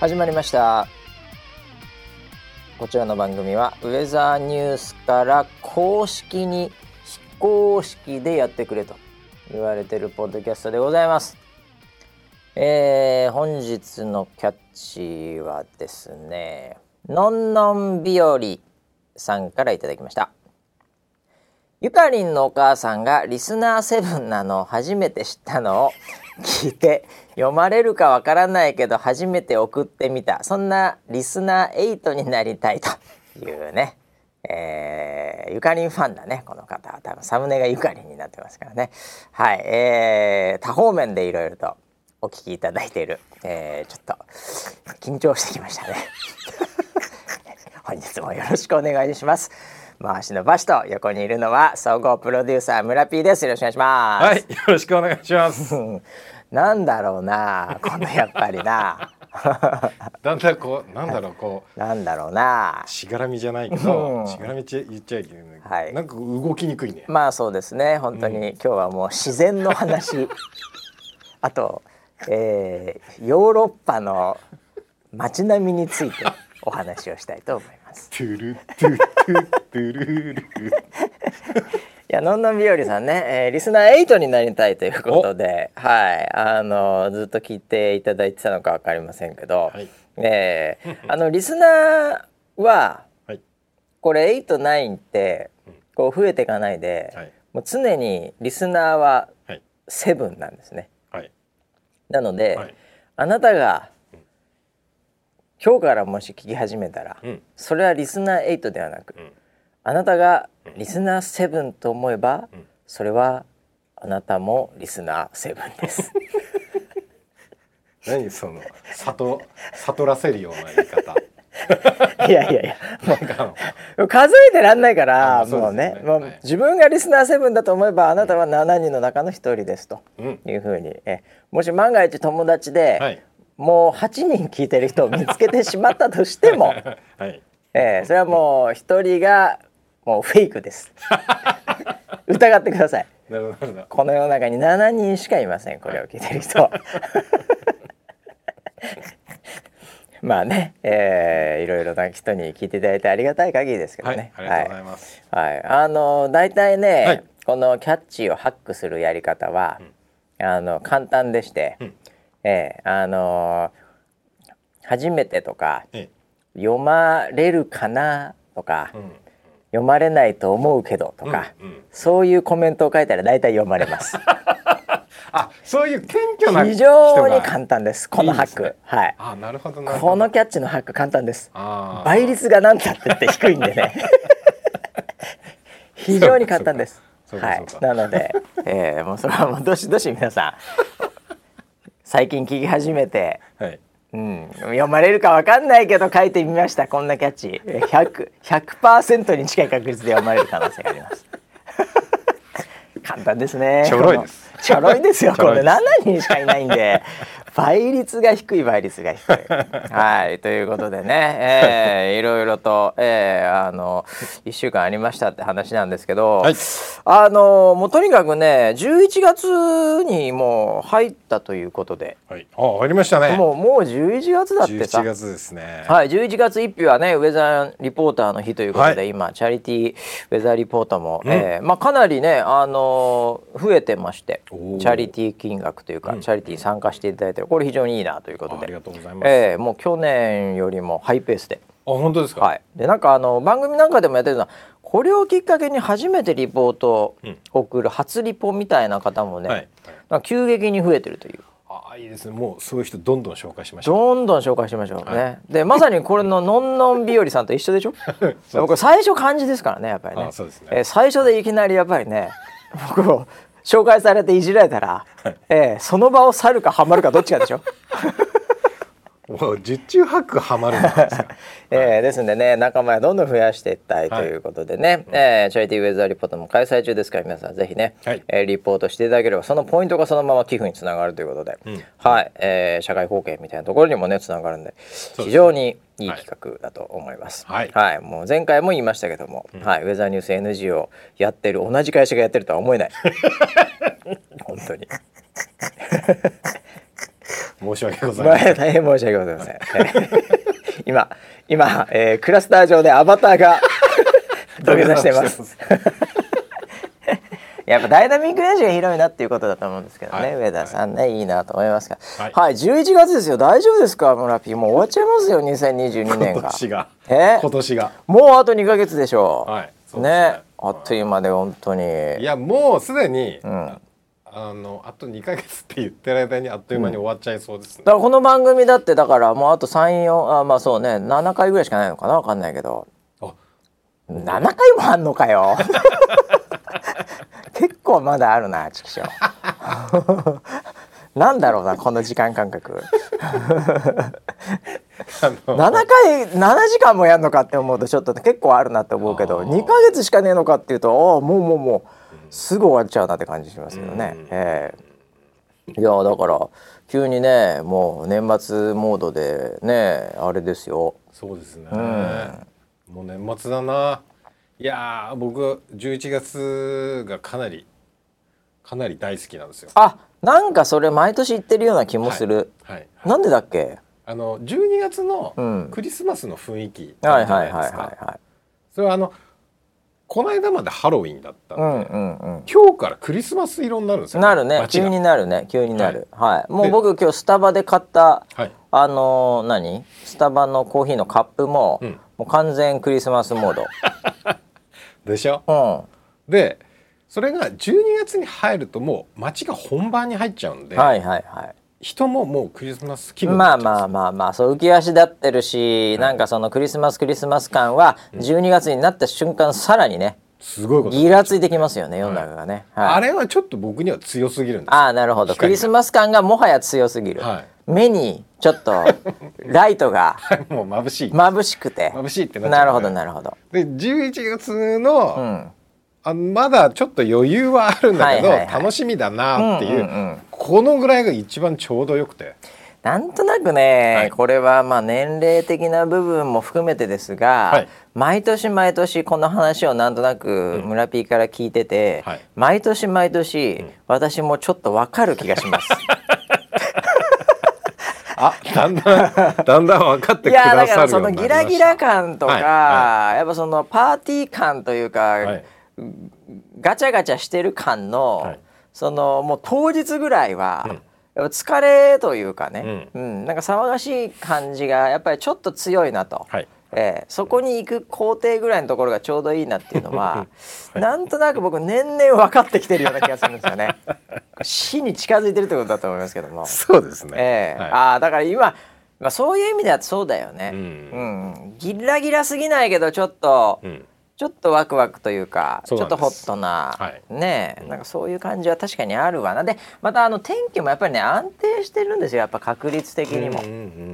始まりました。こちらの番組はウェザーニュースから公式に非公式でやってくれと言われてるポッドキャストでございます。えー、本日のキャッチはですねのんのん日和さんからいただきました。ゆかりんのお母さんがリスナーセブンなのを初めて知ったのを聞いて読まれるかわからないけど初めて送ってみた。そんなリスナー8になりたいというね、えー、ゆかりんファンだねこの方は。多分サムネがゆかりんになってますからね。はい、えー、多方面でいろいろとお聞きいただいている、えー、ちょっと緊張してきましたね。本日もよろしくお願いします。回しのバシと横にいるのは総合プロデューサー村 P です。よろしくお願いします。はい。よろしくお願いします。なんだろうな。このやっぱりな。だんだんこうなんだろうこう。なんだろうな。しがらみじゃないけど、しがらみって言っちゃいけない、はい、なんか動きにくいね。まあそうですね。本当に、うん、今日はもう自然の話。あと、えー、ヨーロッパの街並みについてお話をしたいと思いますます。トゥルトゥトゥトゥルル。いやのんのんびよりさんね、えー、リスナー8になりたいということで、はい、あのずっと聞いていただいてたのかわかりませんけど、はい、えー、あのリスナーは、はい、これ8、9ってこう増えていかないで、はい、もう常にリスナーは7なんですね。はい、なので、あなたが今日からもし聞き始めたら、うん、それはリスナー8ではなく、うん、あなたがリスナー7と思えば、うん、それはあなたもリスナー7です。何その悟悟らせるような言い方。いやいやいや。もう数えてらんないからもうね、もう自分がリスナー7だと思えばあなたは7人の中の1人ですというふうに、え。もし万が一友達で、はいもう8人聞いてる人を見つけてしまったとしても、はい、えー、それはもう1人がもうフェイクです。疑ってください。この世の中に7人しかいませんこれを聞いてる人 まあね、えー、いろいろな人に聞いていただいてありがたい限りですけどね。はい、ありがとうございます。はい、はい、あの大体ね、はい、このキャッチをハックするやり方は、うん、あの簡単でして、うん、えー、あのー、初めてとか、ええ、読まれるかなとか、うん、読まれないと思うけどとか、うんうん、そういうコメントを書いたら大体読まれます。あ、そういう謙虚な非常に簡単です。このハック、いいね、はい。あ、なるほどこのキャッチのハック簡単です。倍率がなんたってって低いんでね。非常に簡単です。はい。なので、えー、もうそれはもうどしどし皆さん最近聞き始めて、はい、うん、読まれるかわかんないけど書いてみましたこんなキャッチ。100%, 100に近い確率で読まれる可能性があります。簡単ですね。ちょろいです。ちょろいですよこれ。7人しかいないんで倍率が低い倍率が低い。はいということでね、えー、いろいろと、えー、あの1週間ありましたって話なんですけど、はい、あのもうとにかくね11月にもう入ったということで、はい、あ入りましたね。もうもう11月だってさ。11月ですね。はい11月1日はねウェザーリポーターの日ということで、はい、今チャリティーウェザーリポーターも、うん、えー、まあ、かなりねあの増えてまして。チャリティー金額というか、うん、チャリティー参加していただいてこれ非常にいいなということで。ありがとうございます、えー、もう去年よりもハイペースで。あ本当ですか、はい、でなんかあの番組なんかでもやってるのはこれをきっかけに初めてリポートを送る初リポみたいな方もね、はい。はい、急激に増えてるという。あいいですね。もうそういう人どんどん紹介しましょうどんどん紹介しましょうね、はい、でまさにこれの のんのん日和さんと一緒でしょ？僕最初漢字ですからねやっぱりね。そうですね、えー、最初でいきなりやっぱりね僕を紹介されていじられたら、はい、えー、その場を去るかはまるかどっちかでしょもう十中八九はまるんですか、えー、ですんでね仲間をどんどん増やしていきたいとい。うことでね、はい、えー、チャリティーウェザーリポートも開催中ですから皆さんぜひね、はい、えー、リポートしていただければそのポイントがそのまま寄付につながるということで、うん、はい、えー、社会貢献みたいなところにもねつながるんで非常にいい企画だと思います。はい、はい、もう前回も言いましたけども、うん、はい、ウェザーニュース NG をやってる同じ会社がやってるとは思えない。本当に。申し訳ございません。大変申し訳ございません。今今、えー、クラスター上でアバターが 土下座してます。やっぱダイナミックレンジが広いなっていうことだと思うんですけどね、はい、上田さんね、はい、いいなと思いますが、はい、はい、11月ですよ。大丈夫ですか村ピーもう終わっちゃいますよ2022年が。今年が。え？今年が。もうあと2か月でしょう、はいね、ね、あっという間で本当に。いやもうすでに、うんあのあと2か月って言ってる間にあっという間に終わっちゃいそうです、ね。うん、だからこの番組だってだからもうあと34あまあそうね7回ぐらいしかないのかな分かんないけど。7回もあんのかよ。結構まだあるなチキショー。なんだろうなこの時間感覚7回7時間もやるのかって思うとちょっと結構あるなって思うけど2か月しかねえのかっていうとあもうもうもうすぐ終わっちゃうなって感じしますけどね。えー、いやだから急にねもう年末モードでねあれですよ。そうですね、うん、もう年末だな。いや僕11月がかなりかなり大好きなんですよ。あなんかそれ毎年言ってるような気もする、はい、はい、なんでだっけ？あの12月のクリスマスの雰囲気じゃないですか。それはあのこの間までハロウィンだったんで、うんうんうん、今日からクリスマス色になるんですよ、ね、なるね。急になるね。急になる、はい、はい、もう僕今日スタバで買った、はい、あのー、何？スタバのコーヒーのカップも、うん、もう完全クリスマスモード。でしょ、うん、でそれが12月に入るともう街が本番に入っちゃうんで、はいはいはい、人ももうクリスマス気分まあまあまあまあそう浮き足立ってるし、はい、なんかそのクリスマスクリスマス感は12月になった瞬間さらにね、すごいことギラついてきますよね世の中がね、はい。はい、あれはちょっと僕には強すぎるんです。ああなるほど。クリスマス感がもはや強すぎる、はい、目にちょっと ライトがもう眩しい。眩しくて。眩しいってなっちゃう、ね、なるほどなるほど。で11月の、うん、あまだちょっと余裕はあるんだけど、はいはいはい、楽しみだなっていううんうんうん、このぐらいが一番ちょうどよくて。なんとなくね、はい、これはまあ年齢的な部分も含めてですが、はい、毎年毎年この話をなんとなく村 P から聞いてて、うんはい、毎年毎年、うん、私もちょっとわかる気がします。あだんだんだんだん分かってくださるようになりました。いやだからそのギラギラ感とか、やっぱそのパーティー感というか、ガチャガチャしてる感の、はい、そのもう当日ぐらいは、うん、やっぱ疲れというかね、うん、うん、なんか騒がしい感じがやっぱりちょっと強いなと。はい。えー、そこに行く工程ぐらいのところがちょうどいいなっていうのは、はい、なんとなく僕年々分かってきてるような気がするんですよね。死に近づいてるってことだと思いますけども。そうですね。えー、はい、ああだから今、まあ、そういう意味ではそうだよね。うん、うん、ギラギラすぎないけどちょっと、うん、ちょっとワクワクというかちょっとホットな、はい、ねなんかそういう感じは確かにあるわな。でまたあの天気もやっぱりね安定してるんですよやっぱ確率的にも。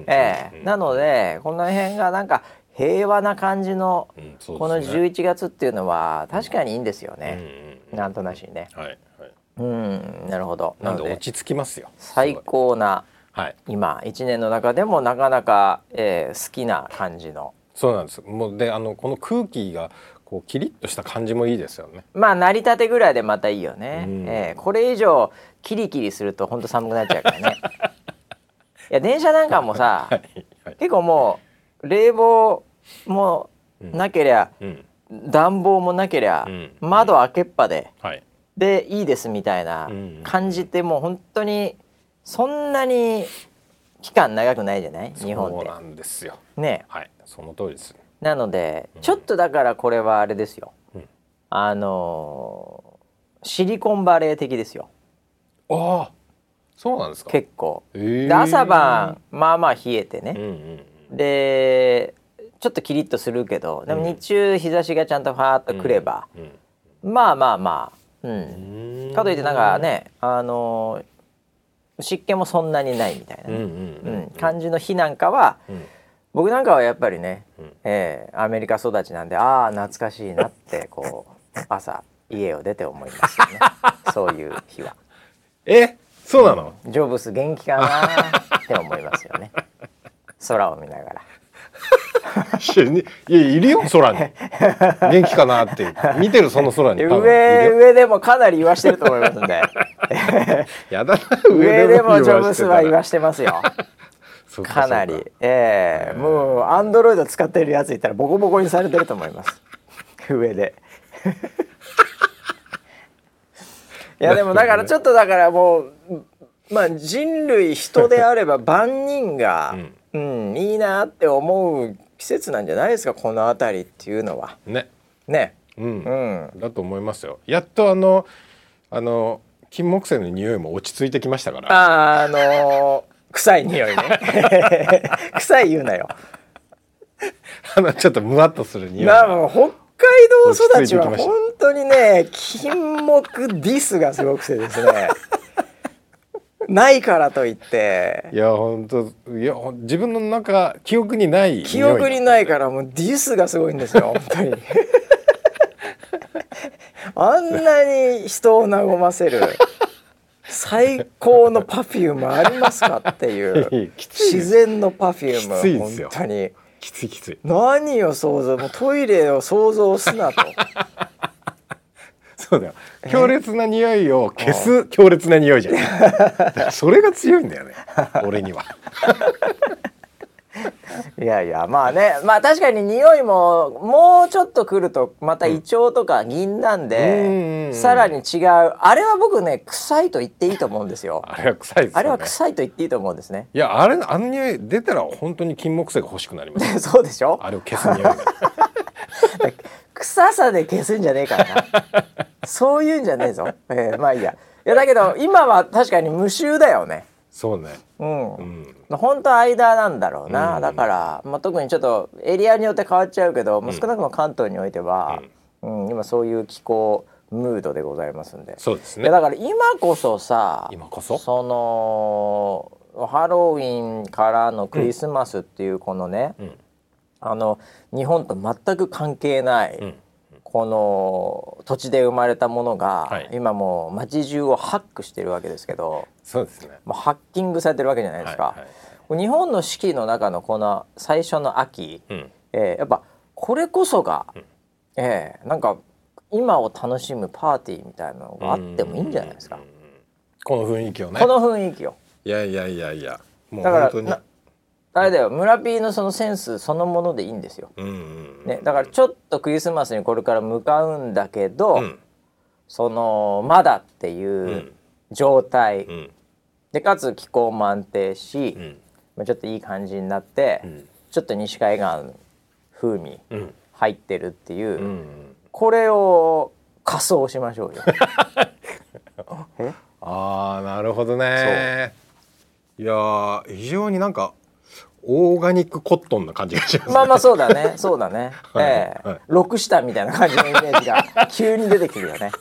ええ。なのでこの辺がなんか平和な感じの、うんね、この11月っていうのは確かにいいんですよね、うん、なんとなしにね。はいはい、うんなるほど。なんで落ち着きますよ。最高な、はい、今1年の中でもなかなか、えー、好きな感じの。そうなんです。もうであのこの空気がこうキリッとした感じもいいですよね。まあ成り立てぐらいでまたいいよね。うん、えー、これ以上キリキリすると本当寒くなっちゃうからね。いや電車なんかもさ、はいはい、結構もう冷房もなけりゃ、うん、暖房もなけりゃ、うん、窓開けっぱで、はい、でいいですみたいな感じってもう本当にそんなに期間長くないじゃない？日本って。そうなんですよ。ね。はい、その通りです。なので、ちょっとだからこれはあれですよ、うん、あのシリコンバレー的ですよ。ああそうなんですか？結構、えー、で朝晩まあまあ冷えてね、うんうん、でちょっとキリッとするけどでも日中日差しがちゃんとファーッとくれば、うんうん、まあまあまあうん。かといってなんかねあの湿気もそんなにないみたいな、感じの日なんかは、うん僕なんかはやっぱりね、うん、えー、アメリカ育ちなんでああ懐かしいなってこう 朝家を出て思いますよね。そういう日は。え？そうなの、ジョブス元気かなって思いますよね。空を見ながら。いやいるよ空に。元気かなって。見てるその空に。上上でもかなり言わしてると思いますんで。やだ上でもジョブスは言わしてますよかなりええー、もうアンドロイド使ってるやついたらボコボコにされてると思います 上で いやでもだからちょっとだからもうまあ人類人であれば万人が、うん、うん、いいなって思う季節なんじゃないですかこの辺りっていうのは。ね。ね。うん、うん、だと思いますよ。やっとあのあの金木犀の匂いも落ち着いてきましたから。ああのー、臭い匂いね。臭い言うなよ。あのちょっとムワっとする匂い。なも北海道育ちは本当にね金木ディスがすごくてですね。ないからといっていや本当いや自分の中記憶にない記憶にないからもうディスがすごいんですよ本当に あんなに人を和ませる最高のパフュームありますかっていう。自然のパフューム本当に。きついきつい。何を想像もうトイレを想像すなと。そうだよ。強烈な匂いを消す強烈な匂いじゃん。それが強いんだよね。俺には いやいやまあねまあ確かに匂いももうちょっとくるとまた胃腸とか銀なんで、うん、さらに違う。あれは僕ね臭いと言っていいと思うんですよ。あれは臭いです、ね、あれは臭いと言っていいと思うんですね。いやあれあの匂い出たら本当に金木犀が欲しくなります そうでしょ？あれを消す匂いが。臭さで消すんじゃねえからな。そういうんじゃねえぞ、えー、まあいいや。いやだけど今は確かに無臭だよねそうね。うん、うん、本当間なんだろうな、うん、だから、まあ、特にちょっとエリアによって変わっちゃうけど、うん、少なくとも関東においては、うん。今そういう気候ムードでございますんで。そうですね。だから今こそさ今こそ？そのハロウィンからのクリスマスっていうこのね、あの日本と全く関係ない、この土地で生まれたものが、はい、今もう街中をハックしてるわけですけどそうですねもうハッキングされてるわけじゃないですか。はいはい、日本の四季の中のこの最初の秋、うん、えー、やっぱこれこそが、うん、えー、なんか今を楽しむパーティーみたいなのがあってもいいんじゃないですか。この雰囲気をね。この雰囲気を。いやいやいやいや。もう本当に。あれだよ。村 P のそのセンスそのものでいいんですよ、ね、だからちょっとクリスマスにこれから向かうんだけど、うん、そのまだっていう状態、うん、でかつ気候も安定し、うん、ちょっといい感じになって、ちょっと西海岸風味入ってるっていう、これを仮装しましょうよ。ああなるほどね。いや非常になんかオーガニックコットンな感じがします、ね、まあまあそうだね。そうだね、はい、ええ。ーはい、六下みたいな感じのイメージが 急に出てくるよね。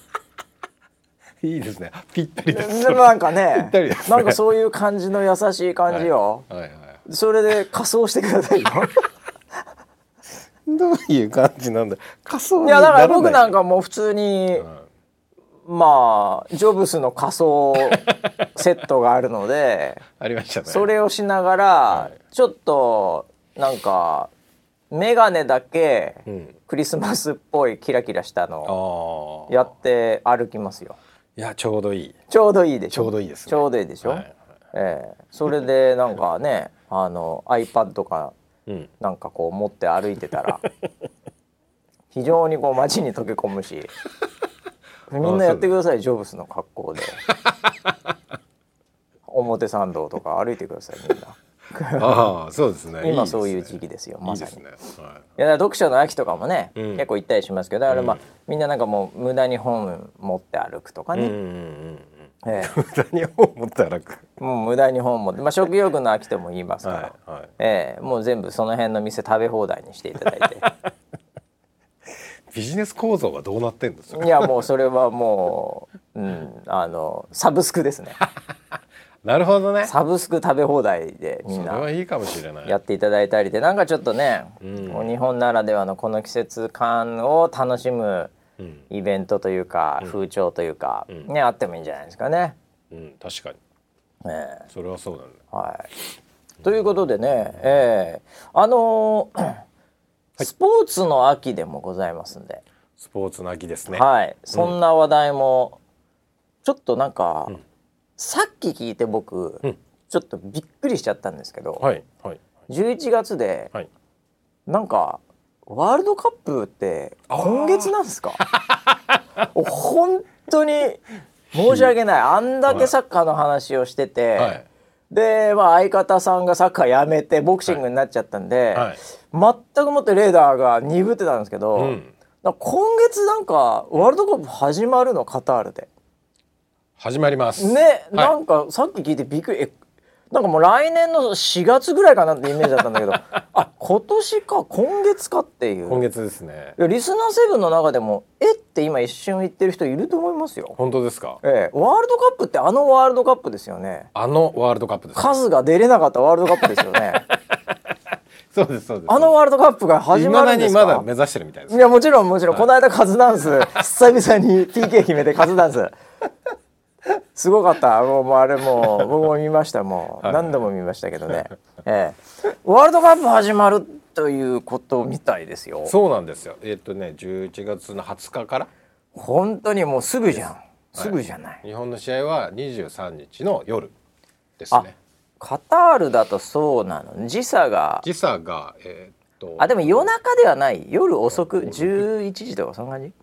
いいですね。ぴったりです。なんかね、ね、なんかそういう感じの優しい感じよ、はい。はい。はい、それで仮装してくださいよ。どういう感じなんだ。仮装い。やだから僕なんかもう普通に、うんまあジョブスの仮想セットがあるので ありましたねそれをしながら、はい、ちょっとなんか眼鏡だけクリスマスっぽいキラキラしたのをやって歩きますよ。いやちょうどいい。ちょうどいいでしょ？ちょうどいいです、ね、ちょうどいいでしょ？はい、ええー、それでなんかねあの iPad かなんかこう持って歩いてたら、非常にこう街に溶け込むし。みんなやってくださいジョブスの格好で。表参道とか歩いてくださいみんな。ああそうですね。今そういう時期ですよまさに。いい、ねはい、いや読書の秋とかもね、うん、結構行ったりしますけどだからまあ、うん、みんななんかもう無駄に本持って歩くとかね、うんうんうん。ええ、無駄に本持って歩く。もう無駄に本持って、まあ、食欲の秋とも言いますから、はいはい、ええ、もう全部その辺の店食べ放題にしていただいて ビジネス構造がどうなってんですいやもうそれはもう、うん、あのサブスクですね。なるほどね。サブスク食べ放題でみんなはいいかもしれない。やっていただいたりでなんかちょっとね、うん、日本ならではのこの季節感を楽しむイベントというか、うん、風潮というか、うん、ねあってもいいんじゃないですかね。うん、確かに、ね、それはそうだ。ね。はい、ということでね、えー、あのースポーツの秋でもございますんで。スポーツの秋ですね。はい。そんな話題も、ちょっとなんか、さっき聞いて僕、うん、ちょっとびっくりしちゃったんですけど、はいはい、11月で、はい、なんかワールドカップって今月なんですか？本当に申し訳な い。あんだけサッカーの話をしてて、はい、で、まあ、相方さんがサッカーやめてボクシングになっちゃったんで、はい、全くもってレーダーが鈍ってたんですけど、うん、今月なんかワールドカップ始まるのカタールで。始まります。ね、はい、なんかさっき聞いてびっくり。なんかもう来年の4月ぐらいかなってイメージだったんだけど。あ今年か今月かっていう。今月ですね。リスナーセブンの中でもえって今一瞬言ってる人いると思いますよ。本当ですか？ええ。ワールドカップってあのワールドカップですよね。あのワールドカップです数が出れなかったワールドカップですよね。そうですそうです。あのワールドカップが始まるんですか？まだ目指してるみたいです。いやもちろんもちろん、はい、この間カズダンス久々に PK 決めてカズダンスすごかった。もうあれもう 僕も見ましたもう。何度も見ましたけどね、ええ、ワールドカップ始まるということみたいですよ。そうなんですよ。えっ、とね11月の20日から。本当にもうすぐじゃん。す。ぐじゃない、日本の試合は23日の夜ですね。カタールだとそうなの。時差が。時差がえー、っと。あでも夜中ではない。夜遅く11時とかそんな感じ？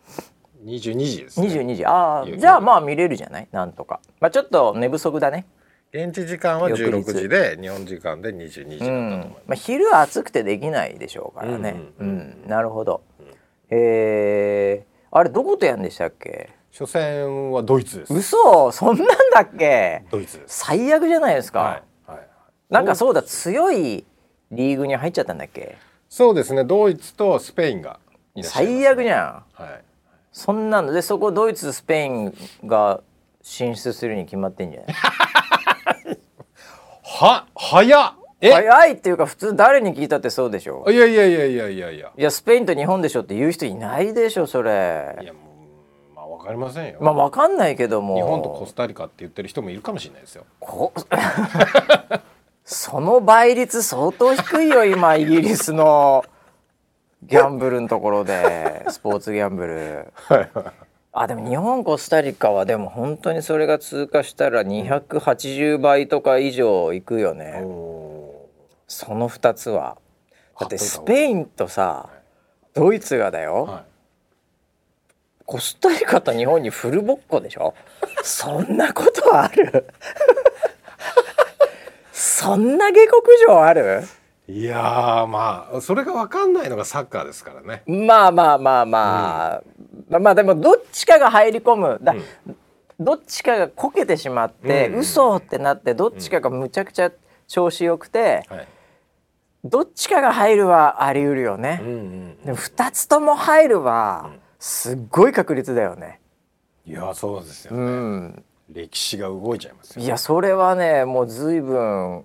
22時です、ね、22時。ああじゃあまあ見れるじゃない？なんとか。まあちょっと寝不足だね。現地時間は16時で日本時間で22時だったと思います、うん、まあ、昼暑くてできないでしょうからね。うん、うんうん、なるほど、うん、えー、あれどことやんでしたっけ？初戦はドイツです。嘘。そんなんだっけ？ドイツ最悪じゃないですか、はいはい、なんかそうだ強いリーグに入っちゃったんだっけ？そうですね。ドイツとスペインが最悪じゃん、はいそんなの。でそこドイツスペインが進出するに決まってんじゃない？は早っ。早いっていうか普通誰に聞いたってそうでしょ？いやいやいやいやいやいや。いやスペインと日本でしょって言う人いないでしょそれ。いやもうまあ分かりませんよ。まあ分かんないけども。日本とコスタリカって言ってる人もいるかもしれないですよ。その倍率相当低いよ今イギリスのギャンブルのところで スポーツギャンブル。あでも日本コスタリカはでも本当にそれが通過したら280倍とか以上いくよね、その2つは。だってスペインとさドイツがだよ、はい、コスタリカと日本にフルボッコでしょ。そんなことある？そんな下克上ある？いやまあそれが分かんないのがサッカーですからね。まあまあまあまあ、うん、まあでもどっちかが入り込む。だ、うん、どっちかがこけてしまって、うん、嘘ってなってどっちかがむちゃくちゃ調子よくて、はい、どっちかが入るはあり得るよね。うんうんうん、でも2つとも入るはすっごい確率だよね。いやそうですよね、うん、歴史が動いちゃいますいやそれはねもう随分、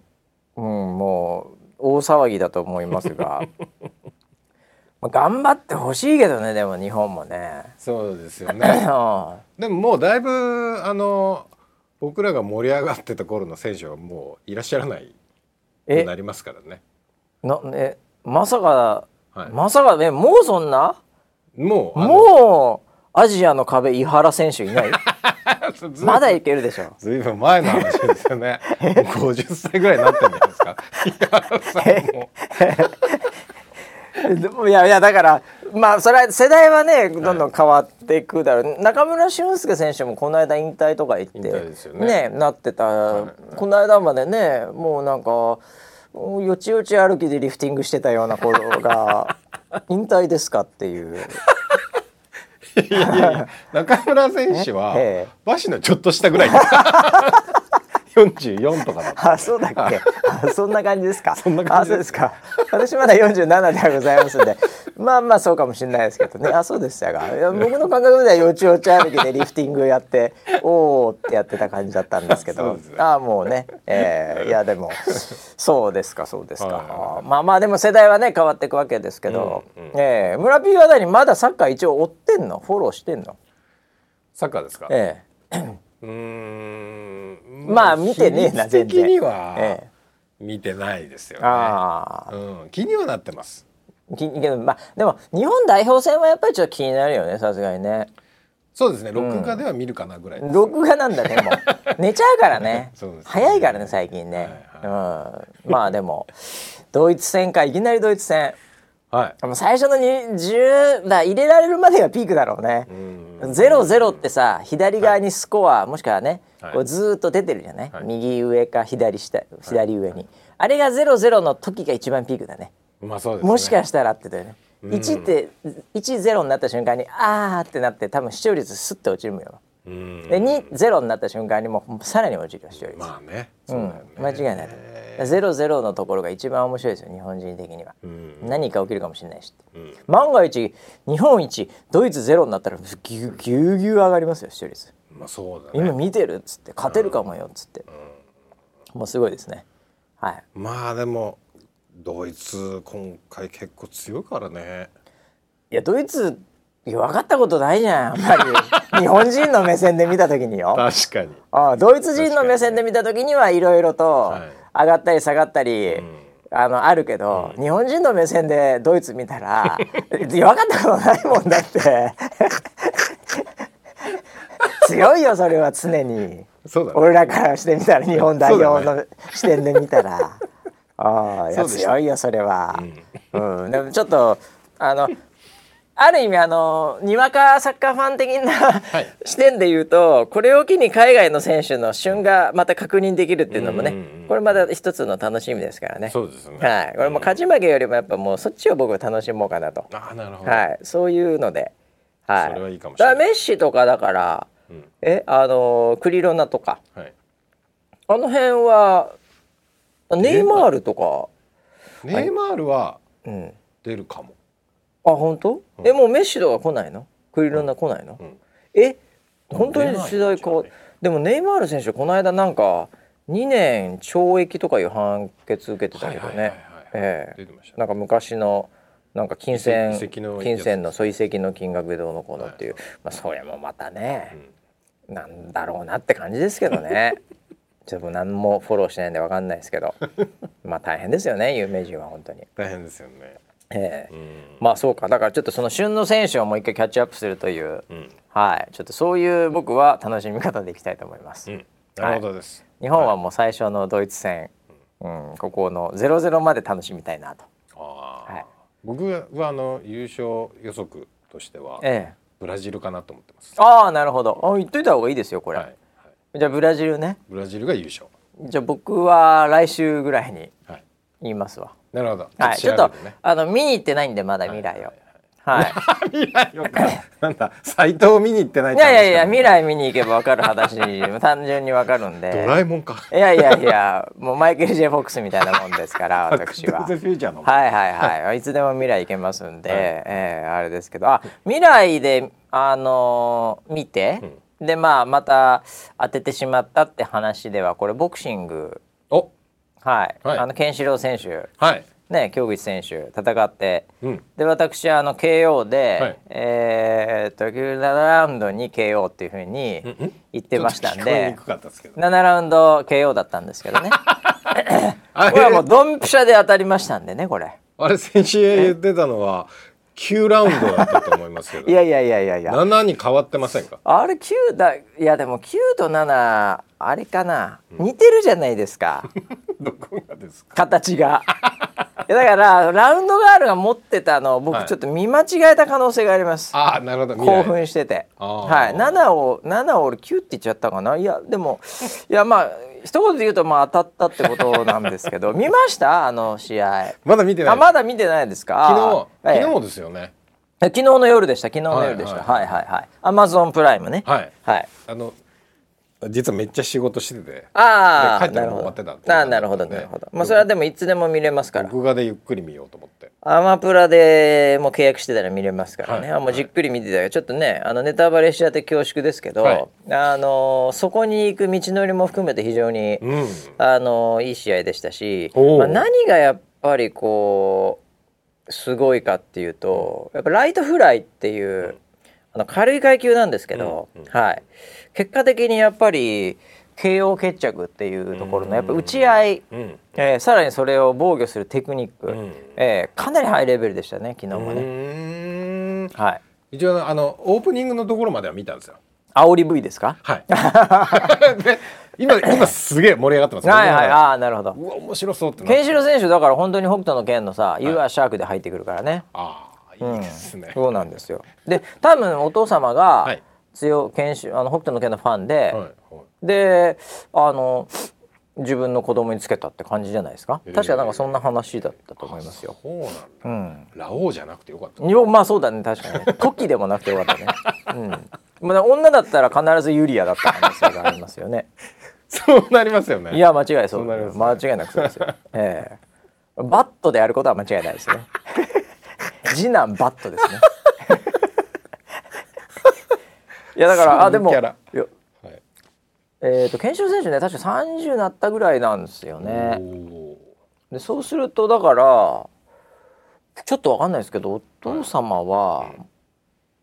うん、もう大騒ぎだと思いますが。まあ頑張ってほしいけどねでも日本もね。そうですよね。でももうだいぶあの僕らが盛り上がってた頃の選手はもういらっしゃらないくなりますからね。なえ？まさか、はい、まさかねもうそんな？もうもうアジアの壁井原選手いない？まだいけるでしょ。ずいぶん前の話ですよね。50歳ぐらいになってるんじゃないですか。いやいやだからまあそれは世代はねどんどん変わっていくだろう、はい、中村俊輔選手もこの間引退とか言ってね、ね、なってた、はい、この間までねもうなんかよちよち歩きでリフティングしてたような頃が 引退ですかっていう。いやいや中村選手は バシのちょっとしたぐらい 44とかだったあそうだっけ？あそんな感じですか？そんな感じです。か。私まだ47ではございますんで。まあまあそうかもしれないですけどね。あそうでしたがいや僕の感覚ではよちよち歩きでリフティングやっておおってやってた感じだったんですけど。ああもうね、えー、いやでもそうですかそうですか、はい、まあまあでも世代はね変わっていくわけですけど、うんうん、えー、村 P は何？まだサッカー一応追ってんの？フォローしてんの？サッカーですか？ええうん。まあ見てねえな全然。には見てないですよね、うん、気にはなってます。きけどまあでも日本代表戦はやっぱりちょっと気になるよねさすがにね。そうですね。録画では見るかなぐらい、ね、録画なんだねもう。寝ちゃうからね。ね、早いからね最近ね、はいはい、うん、まあでもドイツ戦かいきなりドイツ戦はい、最初の10だ入れられるまでがピークだろうね。ゼロゼロってさ左側にスコア、はい、もしくはね、はい、こうずっと出てるじゃない、はい、右上か左下左上に、あれがゼロゼロの時が一番ピークだね。まあそうです、ね、もしかしたらって言ったよね。1って1ゼロになった瞬間にあーってなって多分視聴率すって落ちるよ。で2ゼロになった瞬間にもうさらに落ちるよ視聴率。まあね。うん、間違いない。ゼロゼロのところが一番面白いですよ日本人的には、うん、何か起きるかもしれないし、うん、万が一日本一ドイツゼロになったらぎゅぎゅうぎゅう上がりますよ視聴率、まあそうだね、今見てるっつって勝てるかもよっつって、もうすごいですね。はい。まあでもドイツ今回結構強いからね。いやドイツ分かったことないじゃんあんまり。日本人の目線で見た時によ。確かに。あドイツ人の目線で見た時にはいろいろと、はい上がったり下がったり、うん、あのあるけど、うん、日本人の目線でドイツ見たら 分かったことないもんだって。強いよそれは常に、ね、俺らからしてみたら日本代表の視点で見たら。ああ、強いよそれは、うん、うん、でもちょっとあのある意味あのにわかサッカーファン的な、はい、視点で言うとこれを機に海外の選手の旬がまた確認できるっていうのもね、これまた一つの楽しみですからね。そうですね。はい、これも勝ち負けよりもやっぱもうそっちを僕は楽しもうかなと。あなるほど。はい、そういうので、はい。それはいいかもしれない。メッシとかだから、うん、えあのクリロナとか、はい、あの辺はネイマールとか。ネイマールは出るかも。あ本当、うん、えもうメッシとか来ないの？クリロナ来ないの、うん、え本当に時代変わでもネイマール選手この間なんか2年懲役とかいう判決受けてたけどね。ええ。なんか昔のなんか金銭金銭のそう遺跡の金額でどうのこうのっていう、はい、まあそれもまたね、うん、なんだろうなって感じですけどね。ちょっと何もフォローしないんで分かんないですけど。まあ大変ですよね有名人は本当に。大変ですよねええ。ー、まあそうか。だからちょっとその旬の選手をもう一回キャッチアップするという、うん、はい。ちょっとそういう僕は楽しみ方でいきたいと思います。うん、なるほどです、はい、日本はもう最初のドイツ戦、うん、ここのゼロゼロまで楽しみたいなと。あはい、僕はあの優勝予測としては、ええ、ブラジルかなと思ってます。ああなるほど。あ言っといた方がいいですよこれ。はい。はい、じゃあブラジルね。ブラジルが優勝。じゃあ僕は来週ぐらいに言いますわ。なるほど。はい、ちょっとあの見に行ってないんでまだ未来を。はい。未来をなんだ斎藤見に行ってないいやいやいや未来見に行けば分かる話 単純に分かるんで。ドラえもんか。いやいやいやもうマイケル・ジェ・フォックスみたいなもんですから 私は。はいはいはい。いつでも未来行けますんで、はい、えー、あれですけどあ未来であのー、見て、うん、でまあまた当ててしまったって話ではこれボクシング。おはい、はい、あのケンシロウ選手、はい、ね、京口選手戦って、うん、で私あの KO で、はい、えー、と7ラウンドに KO っていうふうに言ってましたんで、うん、7ラウンド KO だったんですけどね。これはもうドンピシャで当たりましたんでねこれ。あれ先週言ってたのは9ラウンドだったと思いますけど。いやいやいやいやいや。7に変わってませんか？あれ9だいやでも9と7あれかな、似てるじゃないですか。どこがですか？形が。だからラウンドガールが持ってたのを僕ちょっと見間違えた可能性があります、はい、あなるほど。興奮してて。はい。7を7を俺9って言っちゃったかな？いやでもいやまあ一言で言うとまあ当たったってことなんですけど。見ました？あの試合。まだ見てない。あまだ見てないですか？昨日昨日ですよね、昨日の夜でした。昨日の夜でした、はい、はいはい。はいアマゾンプライムね。はい、はい、あの実はめっちゃ仕事してて。ああなるほどあなるほどなるほど。まあそれはでもいつでも見れますから。録画でゆっくり見ようと思って。アマプラでも契約してたら見れますからね、はい、もうじっくり見てたらちょっとねあのネタバレしちゃって恐縮ですけど、はい、あのそこに行く道のりも含めて非常に、うん、あのいい試合でしたし、まあ、何がやっぱりこうすごいかっていうとやっぱライトフライっていう、あの軽い階級なんですけど、うん。うん、はい結果的にやっぱり KO 決着っていうところのやっぱ打ち合い、うん、えー、さらにそれを防御するテクニック、うん、えー、かなりハイレベルでしたね昨日もね。はい。一応あのオープニングのところまでは見たんですよ。煽り V ですか？はい。今今すげえ盛り上がってます。はいはい。ああなるほど。うわ面白そうってケンシロウ選手だから本当に北斗の拳のさ「You are Shark」で入ってくるからね。ああいいですね、そうなんですよ。で多分お父様が強ケンシあの北斗の拳のファンで、であの自分の子供につけたって感じじゃないですか、確かなんかそんな話だったと思いますよ。そうなんだ、うん、ラオウじゃなくてよかった。よまあそうだね確かにトキでもなくてよかったね。うん。まあ女だったら必ずユリアだった可能性がありますよね。そうなりますよね。いや間違いそう、ね、間違いなくそうですよ。ええ。ー、バットでやることは間違いないですね。次男バットですねいやだからあでもいや、はい、えっ、ー、と研修選手ね確か30なったぐらいなんですよね。でそうするとだからちょっとわかんないですけどお父様は、はい、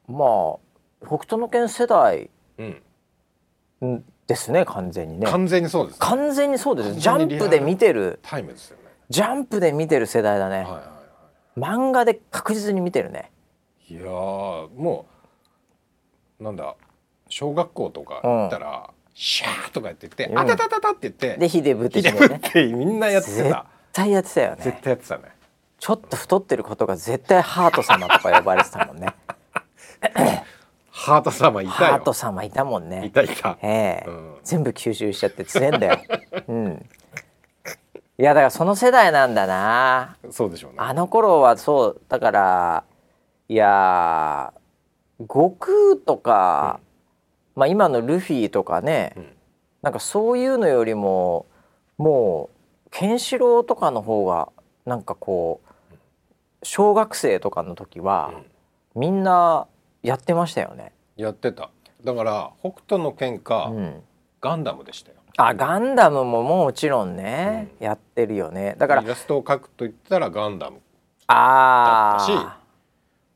まあ北斗の拳世代、うん。ですね完全にね。完全にそうです、ね、完全にそうです。ジャンプで見てる。タイムですよね。ジャンプで見てる世代だね、はいはいはい、漫画で確実に見てるね。いやもうなんだ小学校とか行ったら、うん、シャーとかやってて、うん、あたたたたって言ってで火でぶってね、ってみんなやってた。絶対やってたよね。絶対やってたね。ちょっと太ってることが絶対ハート様とか呼ばれてたもんね。ハート様いたハート様いたもんね。いたいた、ええ。ーうん、全部吸収しちゃって強えんだよ。うん。いやだからその世代なんだな。そうでしょうね。あの頃はそうだからいや悟空とか、うん、まあ今のルフィとかね、うん、なんかそういうのよりももうケンシロウとかの方がなんかこう小学生とかの時は、うん、みんなやってましたよね。やってた。だから北斗の拳か、うん、ガンダムでしたよ。あガンダムももちろんね、うん、やってるよね。だからイラストを描くと言ったらガンダムだったし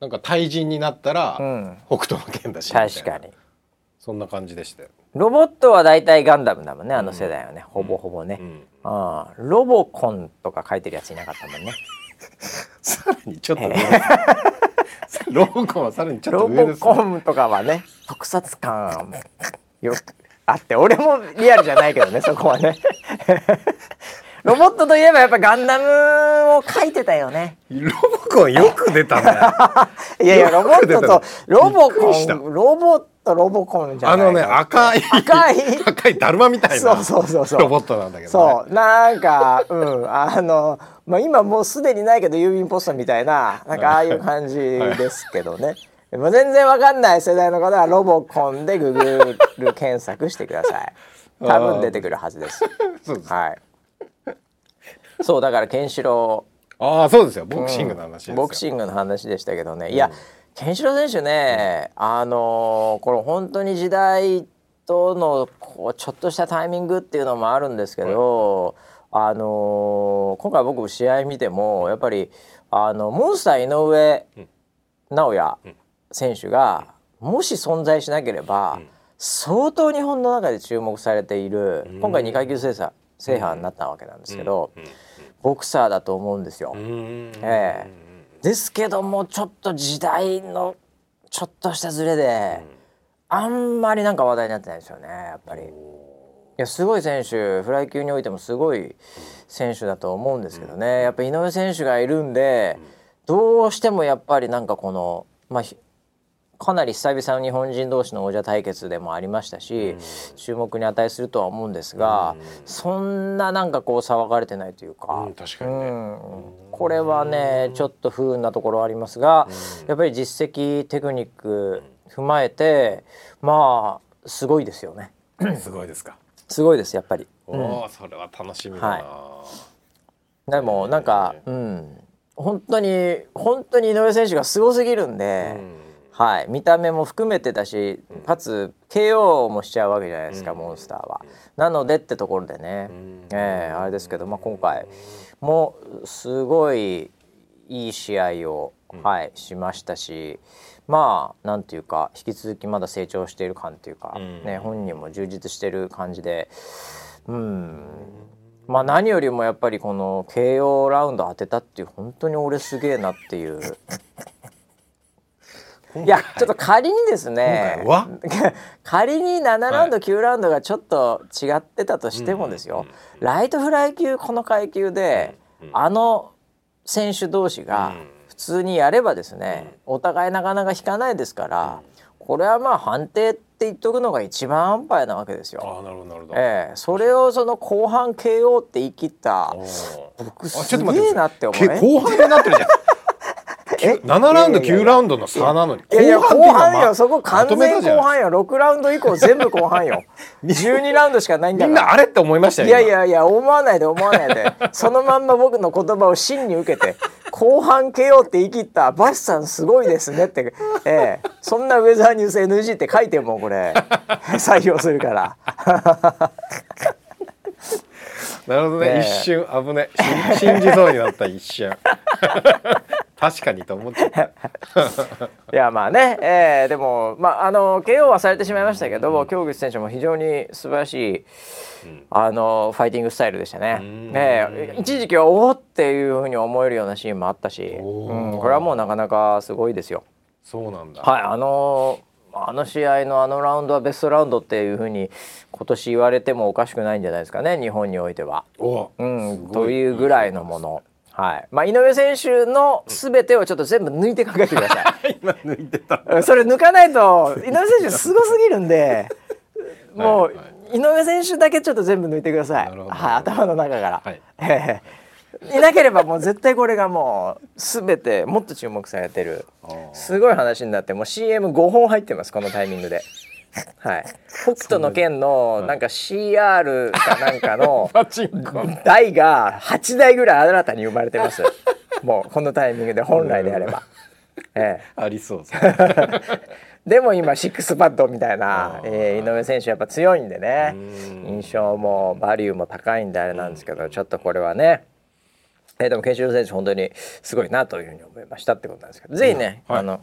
なんか対人になったら、うん、北斗の拳だし確かに。そんな感じでしたよロボットは大体ガンダムだもんねあの世代はね、ほぼほぼね、あロボコンとか書いてるやついなかったもんね。さらにちょっと ロボコンはさらにちょっとね、ロボコンとかはね特撮感よあって俺もリアルじゃないけどねそこはねロボットといえばやっぱガンダムを書いてたよね。ロボコンよく出たね。いやいやロボットとロボコンロボットロボコンじゃない。あのね赤い赤い。赤いだるまみたいなそうそうそうそう。ロボットなんだけど、ね、そう。なんかうん。あのまあ今もうすでにないけど郵便ポストみたいななんかああいう感じですけどね、はい、全然わかんない世代の方はロボコンでググル検索してください。多分出てくるはずです。はいそうだからケンシロウ。ああそうですよ。ボクシングの話、うん、ボクシングの話でしたけどね、いやケンシロウ選手ね、うん、あのー、これ本当に時代とのこうちょっとしたタイミングっていうのもあるんですけど、あのー、今回僕試合見てもやっぱりあのモンスター井上尚弥選手がもし存在しなければ、相当日本の中で注目されている今回2階級制覇制覇になったわけなんですけど。ボクサーだと思うんですよ。ええ。ですけどもちょっと時代のちょっとしたズレで、あんまりなんか話題になってないですよねやっぱり。いやすごい選手フライ級においてもすごい選手だと思うんですけどね。やっぱ井上選手がいるんでどうしてもやっぱりなんかこのまあかなり久々の日本人同士の王者対決でもありましたし、注目に値するとは思うんですが、そんななんかこう騒がれてないというか、確かにね、これはねちょっと不運なところありますが、やっぱり実績テクニック踏まえてまあすごいですよね。すごいですか。すごいですやっぱり。おお、それは楽しみだな。はい、でもなんか、うん、本当に本当に井上選手がすごすぎるんで。うんはい、見た目も含めてだしかつ KO もしちゃうわけじゃないですか、モンスターは。なのでってところでね、えー、あれですけど、まあ、今回もすごいいい試合を、はい、しましたしまあなんていうか引き続きまだ成長している感というか、ね、本人も充実してる感じでうん。まあ何よりもやっぱりこの KO ラウンド当てたっていう本当に俺すげえなっていう。いやちょっと仮にですね。仮に7ラウンド、はい、9ラウンドがちょっと違ってたとしてもですよ、ライトフライ級この階級で、あの選手同士が普通にやればですね、お互いなかなか引かないですから、これはまあ判定って言っとくのが一番アンパイなわけですよ。あなるほどなるほど。ええそれをその後半 KO って言い切った僕すげえなって思う、ね、後半になってるじゃん。え？7ラウンド9ラウンドの差なのにいやいや後半よ。そこ完全後半よ。6ラウンド以降全部後半よ。12ラウンドしかないんだから。みんなあれって思いましたよいやいやいや思わないで思わないで。そのまんま僕の言葉を真に受けて後半 KO って言い切ったバシさんすごいですねって、ええ、そんなウェザーニュース NG って書いてもこれ。採用するから。なるほどね、ね、一瞬危ね信じそうになった一瞬確かにと思っちゃったいやまあね、えー、でもまああの KO はされてしまいましたけども、うん、京口選手も非常に素晴らしい、うん、あのファイティングスタイルでしたね。ね一時期はおおっていうふうに思えるようなシーンもあったし、うん、これはもうなかなかすごいですよ。そうなんだ。はいあのあの試合のあのラウンドはベストラウンドっていうふうに今年言われてもおかしくないんじゃないですかね日本においては。うん、というぐらいのもの。はい。まあ、井上選手のすべてをちょっと全部抜いて考えてください。今抜いてた。それ抜かないと井上選手すごすぎるんで もう、井上選手だけちょっと全部抜いてください、はい、頭の中から。はい。えー、いなければもう絶対これがもうすべてもっと注目されてる。すごい話になってもう CM5 本入ってますこのタイミングで。はい、北斗の拳のなんか CR かなんかの 台が8台ぐらい新たに生まれてます。もうこのタイミングで本来であれば、ええ、ありそう。でも今シックスパッドみたいな、えー、井上選手やっぱ強いんでね。印象もバリューも高いんであれなんですけどちょっとこれはね。えー、でもケンシロウ選手本当にすごいなというふうに思いましたってことなんですけどぜひね、はい、あの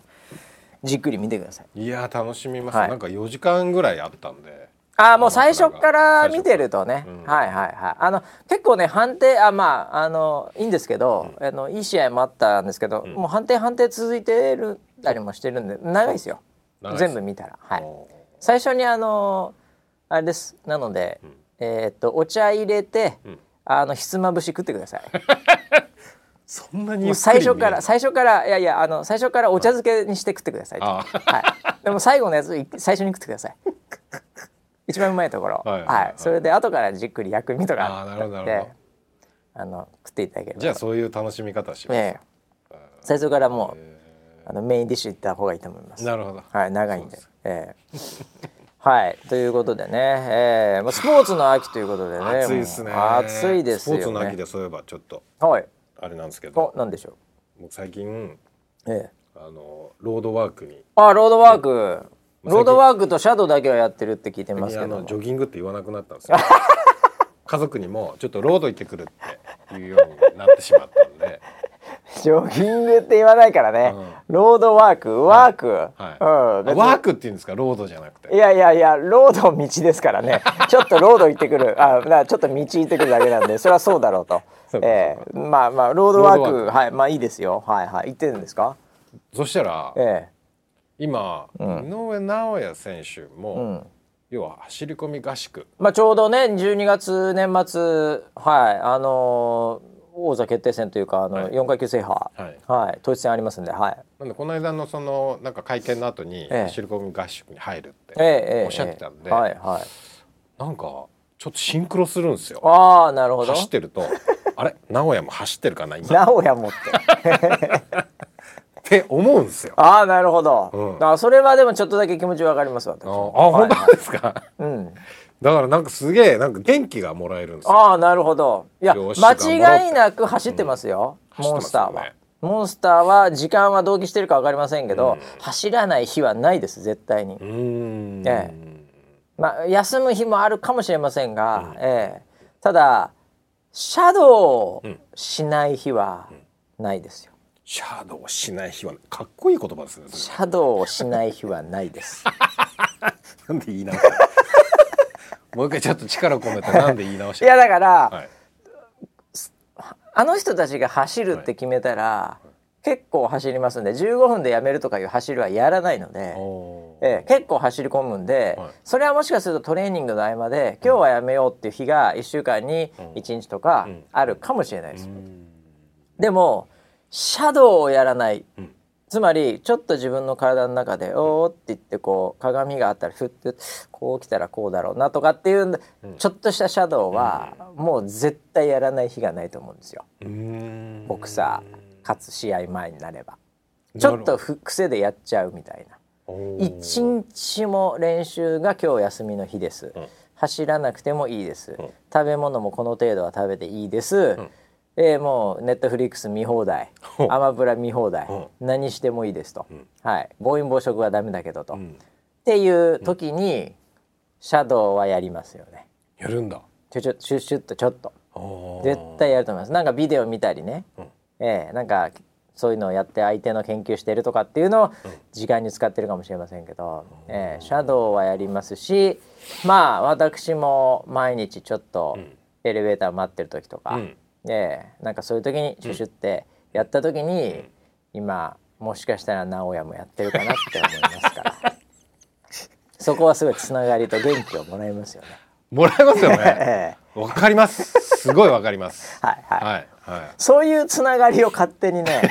じっくり見てください。いや楽しみます、はい、なんか4時間ぐらいあったんで。あもう最初から見てるとね、うん、はいはいはい。あの結構ね判定あまああのいいんですけど、うん、あのいい試合もあったんですけど、うん、もう判定判定続いてるたりもしてるんで長いですよ。全部見たら。はい。最初にあのあれです。なので、えー、っとお茶入れて、あのひつまぶし食ってください そんなに最初から最初からいやいやあの最初からお茶漬けにして食ってください。はい、でも最後のやつ最初に食ってください。一番うまいところ。はい、はい、それで後からじっくり薬味とかあなるほどあの食っていただければ。じゃあそういう楽しみ方します、えー、最初からもうあのメインディッシュいった方がいいと思います。なるほど。はい。長いんで。えー はい。ということでね、えー、まあスポーツの秋ということでね。暑いですね。暑いですよ、ね、スポーツの秋でそういえばちょっと。はいあれなんですけど。なんでしょう？もう最近、ええ、あのロードワークに。あロードワーク。ロードワークとシャドウだけはやってるって聞いてますけど。ジョギングって言わなくなったんですよ。家族にもちょっとロード行ってくるっていうようになってしまったんで。ジョギングって言わないからね、うん、ロードワークワーク、はい。はい、うん、ワークって言うんですか？ロードじゃなくて。いやいやいやロード道ですからね。ちょっとロード行ってくる。あだからちょっと道行ってくるだけなんでそれはそうだろうとええ。ー、まあまあロードワークはい。まあいいですよ。はいはい。行ってるんですか？そしたら、ええ。今、うん、井上尚弥選手も、うん、要は走り込み合宿、まあ、ちょうどね12月年末はい。あのー王座決定戦というかあの、はい、4階級制覇、はい。はい、統一戦ありますんで、はい、なんでこの間のそのなんか会見の後に走り込み合宿に入るっておっしゃってたんで、えええ、はいはい、なんかちょっとシンクロするんですよ。ああなるほど。走ってるとあれ？名古屋も走ってるかな今？名古屋もって。って思うんですよ。ああなるほど、うん、あそれはでもちょっとだけ気持ちわかります私あ、本当ですか、うん。だからなんかすげえなんか元気がもらえるんですああなるほど。いや間違いなく走ってますよ、うん、モンスターは、ね、モンスターは時間は同期してるか分かりませんけど、うん、走らない日はないです絶対に。ええ。まあ休む日もあるかもしれませんが、うん、ええ。ただシャドウしない日はないですよ。シャドウしない日はかっこいい言葉ですね。シャドウしない日はないです。なんで言い直した？もう一回ちょっと力を込めてなんで言い直した？いやだから、はい、あの人たちが走るって決めたら、はい、結構走りますんで15分でやめるとかいう走りはやらないので、えー、結構走り込むんで、はい、それはもしかするとトレーニングの合間で今日はやめようっていう日が1週間に1日とかあるかもしれないです。でもシャドウをやらない、つまりちょっと自分の体の中で「おお」って言ってこう鏡があったらふってこう来たらこうだろうなとかっていうちょっとしたシャドウはもう絶対やらない日がないと思うんですよ。ボクサーかつ試合前になれば。ちょっと癖でやっちゃうみたいな。一日も練習が今日休みの日です。走らなくてもいいです。食べ物もこの程度は食べていいです。えー、もうネットフリックス見放題。アマプラ見放題。何してもいいですと、はい。暴飲暴食はダメだけどと、っていう時に、シャドウはやりますよね。やるんだ。ちょちょシュッシュッとちょっと。絶対やると思います。なんかビデオ見たりね、うん、えー、なんかそういうのをやって相手の研究してるとかっていうのを時間に使ってるかもしれませんけど、うん、えー、シャドウはやりますしまあ私も毎日ちょっとエレベーター待ってる時とか、うん。でなんかそういう時にシュシュってやった時に、うん、今もしかしたら直哉もやってるかなって思いますから。そこはすごいつながりと元気をもらいますよね。もらえますよね。わかります。すごいわかります。はいはい。はいはい、そういうつながりを勝手にね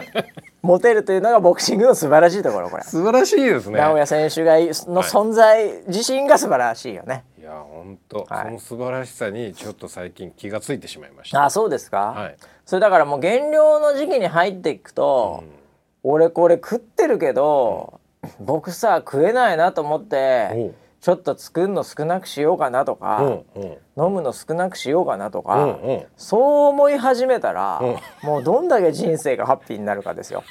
持てるというのがボクシングの素晴らしいところこれ。素晴らしいですね。直哉選手がの存在自身が素晴らしいよね。いや本当、はい、その素晴らしさにちょっと最近気がついてしまいましたあそうですか、はい、それだからもう減量の時期に入っていくと、うん、俺これ食ってるけど、うん、僕さ食えないなと思ってちょっと作るの少なくしようかなとか、うんうん、飲むの少なくしようかなとか、うんうん、そう思い始めたら、もうどんだけ人生がハッピーになるかですよ。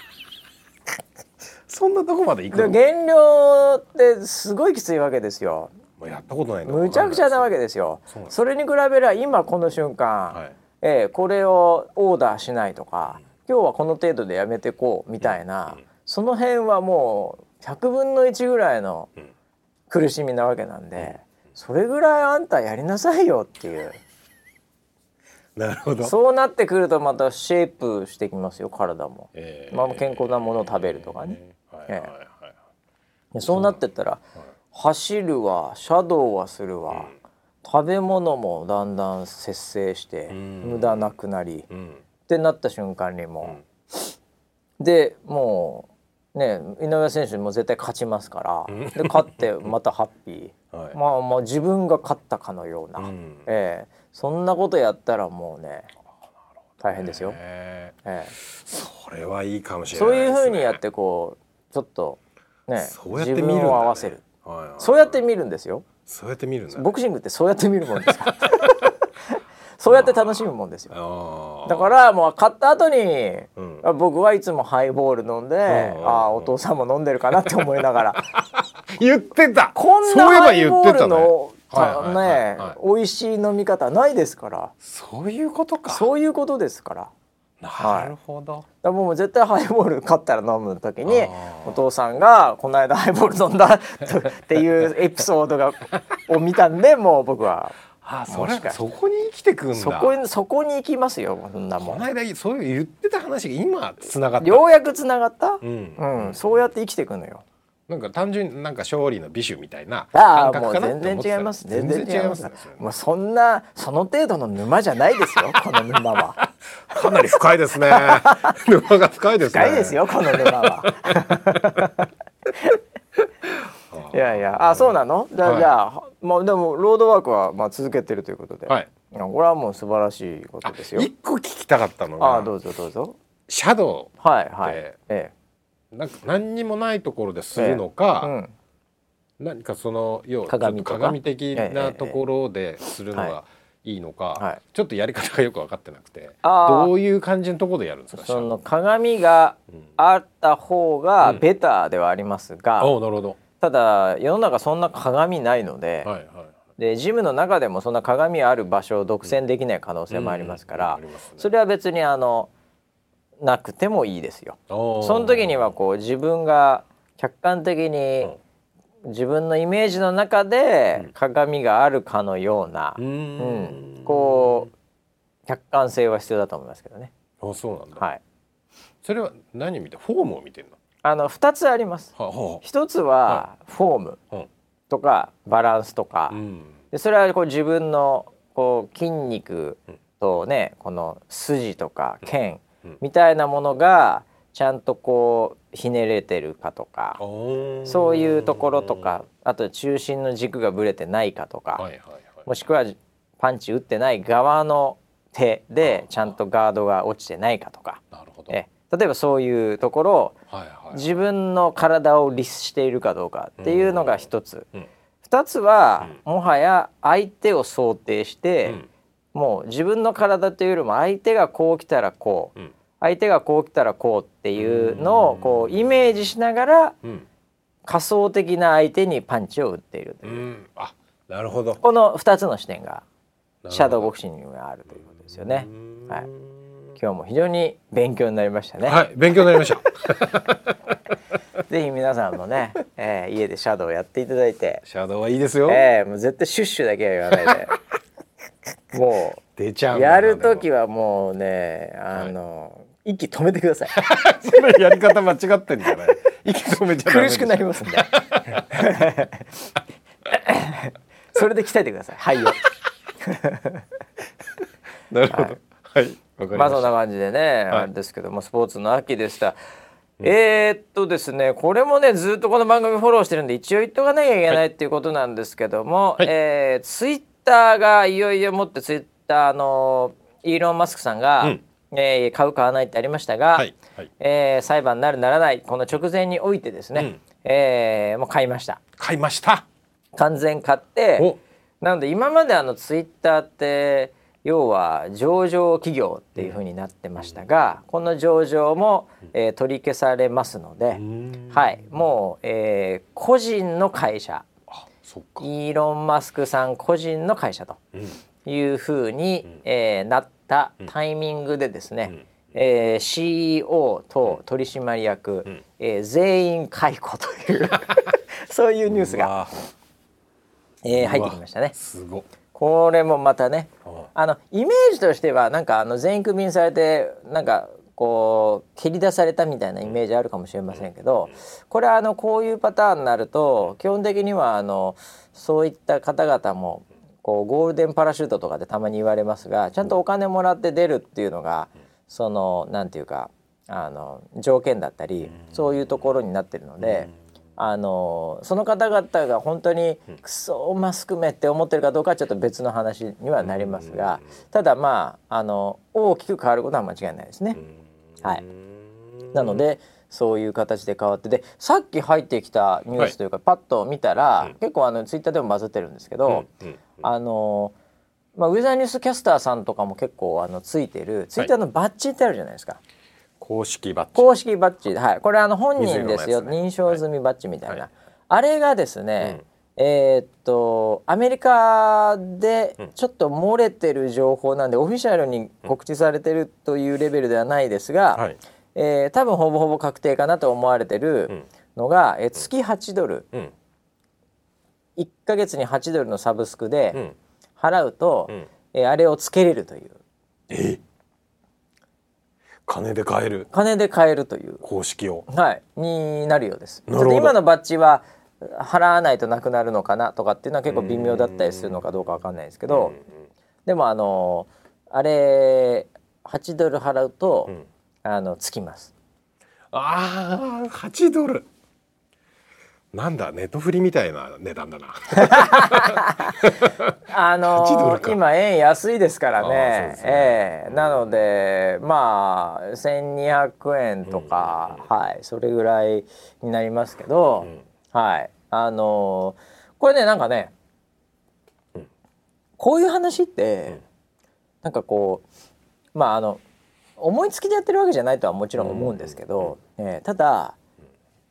そんなとこまで行くの？減量ってすごいきついわけですよ。やったことないむちゃくちゃなわけですよ。それに比べれば今この瞬間、はい、えー、これをオーダーしないとか、今日はこの程度でやめてこうみたいな、うん、その辺はもう100分の1ぐらいの苦しみなわけなんで、それぐらいあんたやりなさいよっていう。なるほど。そうなってくるとまたシェイプしてきますよ体も、えー、まあ、健康なものを食べるとかね、えー、そうなってったら、はい走るわシャドウはするわ、うん、食べ物もだんだん節制して、うん、無駄なくなり、うん、ってなった瞬間にも、でもうね井上選手も絶対勝ちますから、で勝ってまたハッピー、はい、まあまあ自分が勝ったかのような、うん、えー、そんなことやったらもうね大変ですよ。ええ。それはいいかもしれない、ね、そういうふうにやってこうちょっとね自分を合わせる。はいはい、そうやって見るんですよ。そうやって見るボクシングってそうやって見るもんですか そうやって楽しむもんですよ。だからもう買った後に、うん、僕はいつもハイボール飲んで、ああお父さんも飲んでるかなって思いながら。言ってた。こんなハイボールのね、美味しい飲み方ないですから。そういうことか。そういうことですから。なるほど、はい、もう絶対ハイボール買ったら飲む時にお父さんがこの間ハイボール飲んだっていうエピソードがを見たんでもう僕は。あそれそこに生きてくんだ。そこにそこに行きますよそんなもん。この間そういう言ってた話が今つながった。ようやくつながった、うん、うん、そうやって生きていくのよ。なんか単純になんか勝利の美酒みたいな感覚かなもう全然違います。全然違います。もうそんなその程度の沼じゃないですよ この沼は。かなり深いですね。沼が深いですね。深いですよこの沼はいやいや。あそうなの？じゃあ、はい、じゃあまあでもロードワークはまあ続けてるということで、はい、これはもう素晴らしいことですよ。一個聞きたかったのがあどうぞどうぞ。シャドウはいはい。ええ。なんか何にもないところでするのか、ええうん、何かその要は鏡鏡的なところでするのがいい。のか、はい、ちょっとやり方がよく分かってなくてどういう感じのところでやるんですかその鏡があった方がベターではありますが、うん、なるほどただ世の中そんな鏡ないので、はいはいでジムの中でもそんな鏡ある場所を独占できない可能性もありますから、それは別にあのなくてもいいですよ。その時にはこう自分が客観的に自分のイメージの中で鏡があるかのような、うん、うん、こう客観性は必要だと思いますけどね。あそうなんだ。はい。それは何見てフォームを見てるの？あの2つあります。一つはフォームとかバランスとか、でそれはこう自分のこう筋肉とねこの筋とか腱みたいなものがちゃんとこうひねれてるかとか。そういうところとか。あと中心の軸がぶれてないかとか、もしくはパンチ打ってない側の手でちゃんとガードが落ちてないかとか。え例えばそういうところを、自分の体を律しているかどうかっていうのが一つ、うん、二つは、もはや相手を想定して、もう自分の体というよりも相手がこう来たらこう、相手がこう来たらこうっていうのをこうイメージしながら、仮想的な相手にパンチを打っているという、うん、あなるほど。この2つの視点がシャドーボクシングにはあるということですよね。はい今日も非常に勉強になりましたね。はい、勉強になりました。ぜひ皆さんもね、えー、家でシャドウやっていただいて。シャドウはいいですよ。えー、もう絶対シュッシュだけは言わないで。もう出ちゃう。やる時はもうね、あの、はい、息止めてください。それやり方間違ってんじゃない。息止めちゃ苦しくなりますんで。それで鍛えてください。肺を。なるほど。はい。まあそんな感じでね、はい、あれですけどもスポーツの秋でした。うん、えー、っとですねこれもねずっとこの番組フォローしてるんで一応言っとかなきゃいけないっていうことなんですけども、はい、えー、ツイッターがいよいよもってツイッターのイーロン・マスクさんが、うん、えー、買う買わないってありましたが、はい。はい、えー、裁判になるならないこの直前においてですね、うん、えー、もう買いました。買いました。完全買ってなので今まであのツイッターって要は上場企業っていうふうになってましたが、この上場も、えー、取り消されますので、はい、もう、えー、個人の会社。イーロン・マスクさん個人の会社というふうに、ん。えー、なったタイミングでですね、うん。えー、CEO と取締役、うん、えー、全員解雇という そういうニュースが、えー、入ってきましたね。すごこれもまたねあのイメージとしてはなんかあの全員クビにされてなんかこう蹴り出されたみたいなイメージあるかもしれませんけどこれはあのこういうパターンになると基本的にはあのそういった方々もこうゴールデンパラシュートとかでたまに言われますがちゃんとお金もらって出るっていうのがそのなんていうかあの条件だったりそういうところになってるので。あのその方々が本当にクソマスクめって思ってるかどうかはちょっと別の話にはなりますがただまああの大きく変わることは間違いないですね。はい、なのでそういう形で変わってでさっき入ってきたニュースというか、はい、パッと見たら、結構あのツイッターでもバズってるんですけど、あのまあ、ウェザーニュースキャスターさんとかも結構あのついてるツイッターのバッジってあるじゃないですか。公式バッジ。公式バッジ。はい。これあの本人ですよ、ね、認証済みバッジみたいな、はい、あれがですね、うん、えー、っとアメリカでちょっと漏れてる情報なんで、うん、オフィシャルに告知されてるというレベルではないですが、はい、えー、多分ほぼほぼ確定かなと思われてるのが、うん、え月8ドル、うん、1か月に8ドルのサブスクで払うと、うん、えー、あれをつけれるという。え？金で買える。金で買えるという。公式を。はい。になるようです。ちょっと今のバッジは払わないとなくなるのかなとかっていうのは結構微妙だったりするのかどうかわかんないですけど。でもあのあれ8ドル払うと、うん、あのつきます。ああ8ドルなんだネットフリみたいな値段だな。あのー、今円安いですからね。ね、えー、なのでまあ1200円とか、うん、はいそれぐらいになりますけど、うん、はい。あのー、これねなんかね、うん、こういう話って、うん、なんかこうまああの思いつきでやってるわけじゃないとはもちろん思うんですけど、うん、えー、ただ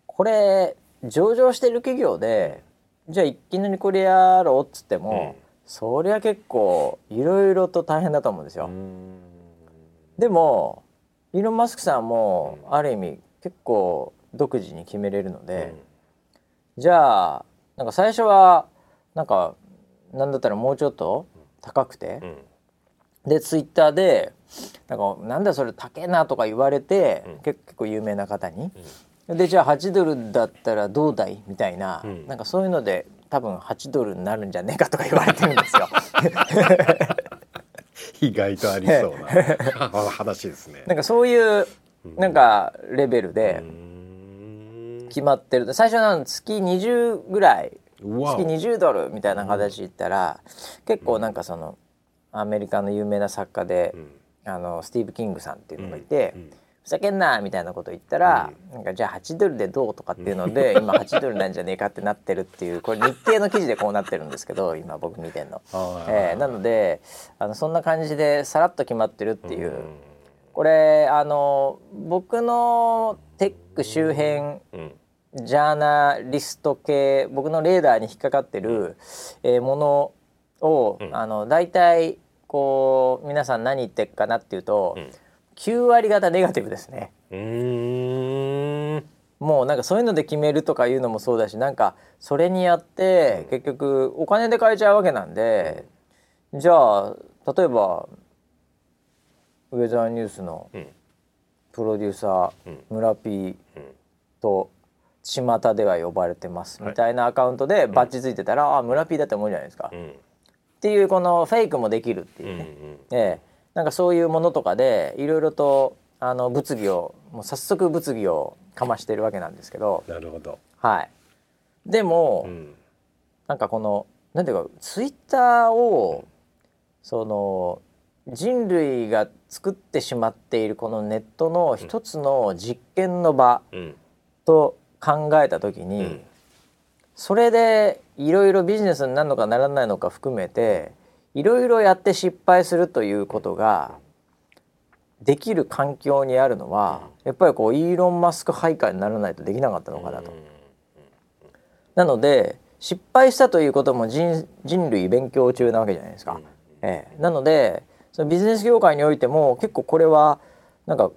これ上場してる企業でじゃあいきなりこれやろうっつっても、うん、そりゃ結構いろいろと大変だと思うんですよ。でもイーロン・マスクさん。もある意味結構独自に決めれるので、うん、じゃあなんか最初はなんかなんだったらもうちょっと高くて、うん、でツイッターでなんかなんだそれ高えなとか言われて、結構有名な方に。でじゃあ8ドルだったらどうだい？みたいな、うん、なんかそういうので多分8ドルになるんじゃねえかとか言われてるんですよ。意外とありそうな 話ですね。なんかそういうなんかレベルで決まってる。最初の月20ぐらい月20ドルみたいな形で言ったら結構なんかそのアメリカの有名な作家で、あのスティーブ・キングさんっていうのがいて。ふざけんなみたいなこと言ったら、うん、なんかじゃあ8ドルでどうとかっていうので、今8ドルなんじゃねえかってなってるっていうこれ日経の記事でこうなってるんですけど今僕見てんの。えー、なのであのそんな感じでさらっと決まってるっていう。これあの僕のテック周辺、ジャーナリスト系僕のレーダーに引っかかってる、えー、ものを、うん、あの大体こう皆さん何言ってるかなっていうと、うん、9割方ネガティブですね。もうなんかそういうので決めるとかいうのもそうだしなんかそれにやって結局お金で買えちゃうわけなんで、じゃあ例えばウェザーニュースのプロデューサー、村 P と巷では呼ばれてますみたいなアカウントでバッチついてたら、ああ村 P だって思うじゃないですか、っていうこのフェイクもできるっていうね、ええ、なんかそういうものとかでいろいろとあの物議をもう早速物議をかましてるわけなんですけど。なるほど。はい。でも、うん、なんかこのなんていうかツイッターをその人類が作ってしまっているこのネットの一つの実験の場と考えた時に、うん、それでいろいろビジネスになるのかならないのか含めていろいろやって失敗するということができる環境にあるのはやっぱりこうイーロン・マスク配下にならないとできなかったのかなと。なので失敗したということも人人類勉強中なわけじゃないですか。ええ、なのでそのビジネス業界においても結構これはなんか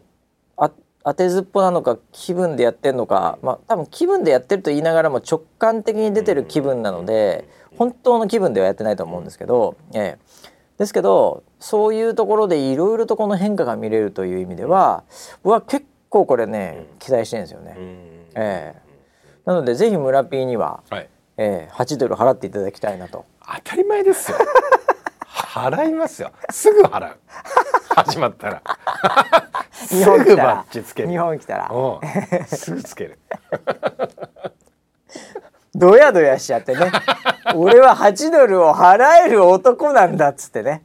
あ当てずっぽなのか気分でやってんのかまあ多分気分でやってると言いながらも直感的に出てる気分なので本当の気分ではやってないと思うんですけど、ええ、ですけどそういうところでいろいろとこの変化が見れるという意味では僕は結構これね期待してるんですよね。ええ、なのでぜひ村 P には、はい。ええ、8ドル払っていただきたいなと。当たり前ですよ。払いますよ。すぐ払う。始まったら。日本来たら。日本来たら。すぐつけるドヤドヤしちゃってね。俺は8ドルを払える男なんだっつってね。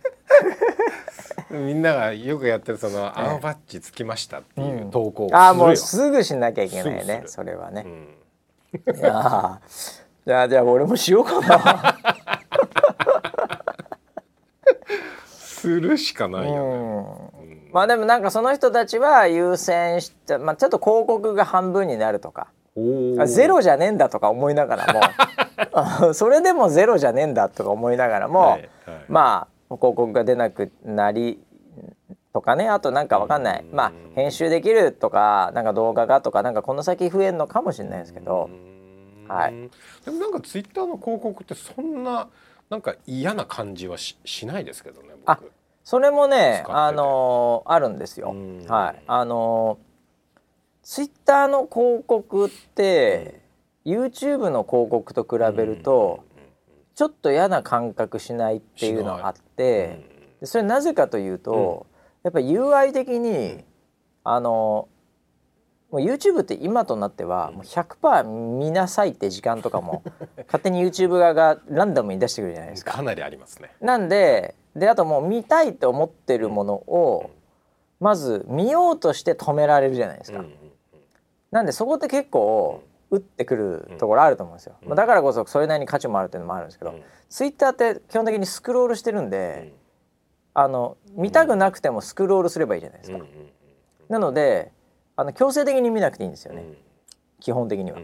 みんながよくやってるその「青バッジつきました」っていう投稿を、うん、ああもうすぐしなきゃいけないねそれはね、うん、いやじゃあじゃあ俺もしようかな。するしかないよね、うん、まあでもなんかその人たちは優先して、まあ、ちょっと広告が半分になるとかゼロじゃねえんだとか思いながらも。それでもゼロじゃねえんだとか思いながらも、はいはい、まあ広告が出なくなりとかねあとなんかわかんない。まあ編集できるとかなんか動画がとかなんかこの先増えるのかもしれないですけど、はい、でもなんかツイッターの広告ってそんななんか嫌な感じはししないですけどねあそれもねあのー、あるんですよ。はい。あのーツイッターの広告って、うん、YouTube の広告と比べると、ちょっと嫌な感覚しないっていうのがあって、でそれなぜかというと、やっぱり UI 的にあのもう YouTube って今となってはもう100%見なさいって時間とかも 勝手に YouTube 側がランダムに出してくるじゃないですか。かなりありますね。なんでであともう見たいと思ってるものをまず見ようとして止められるじゃないですか。なんでそこって結構打ってくるところあると思うんですよ、うん、だからこそそれなりに価値もあるっていうのもあるんですけど、うん、ツイッターって基本的にスクロールしてるんで、あの見たくなくてもスクロールすればいいじゃないですか、なのであの強制的に見なくていいんですよね、基本的には。っ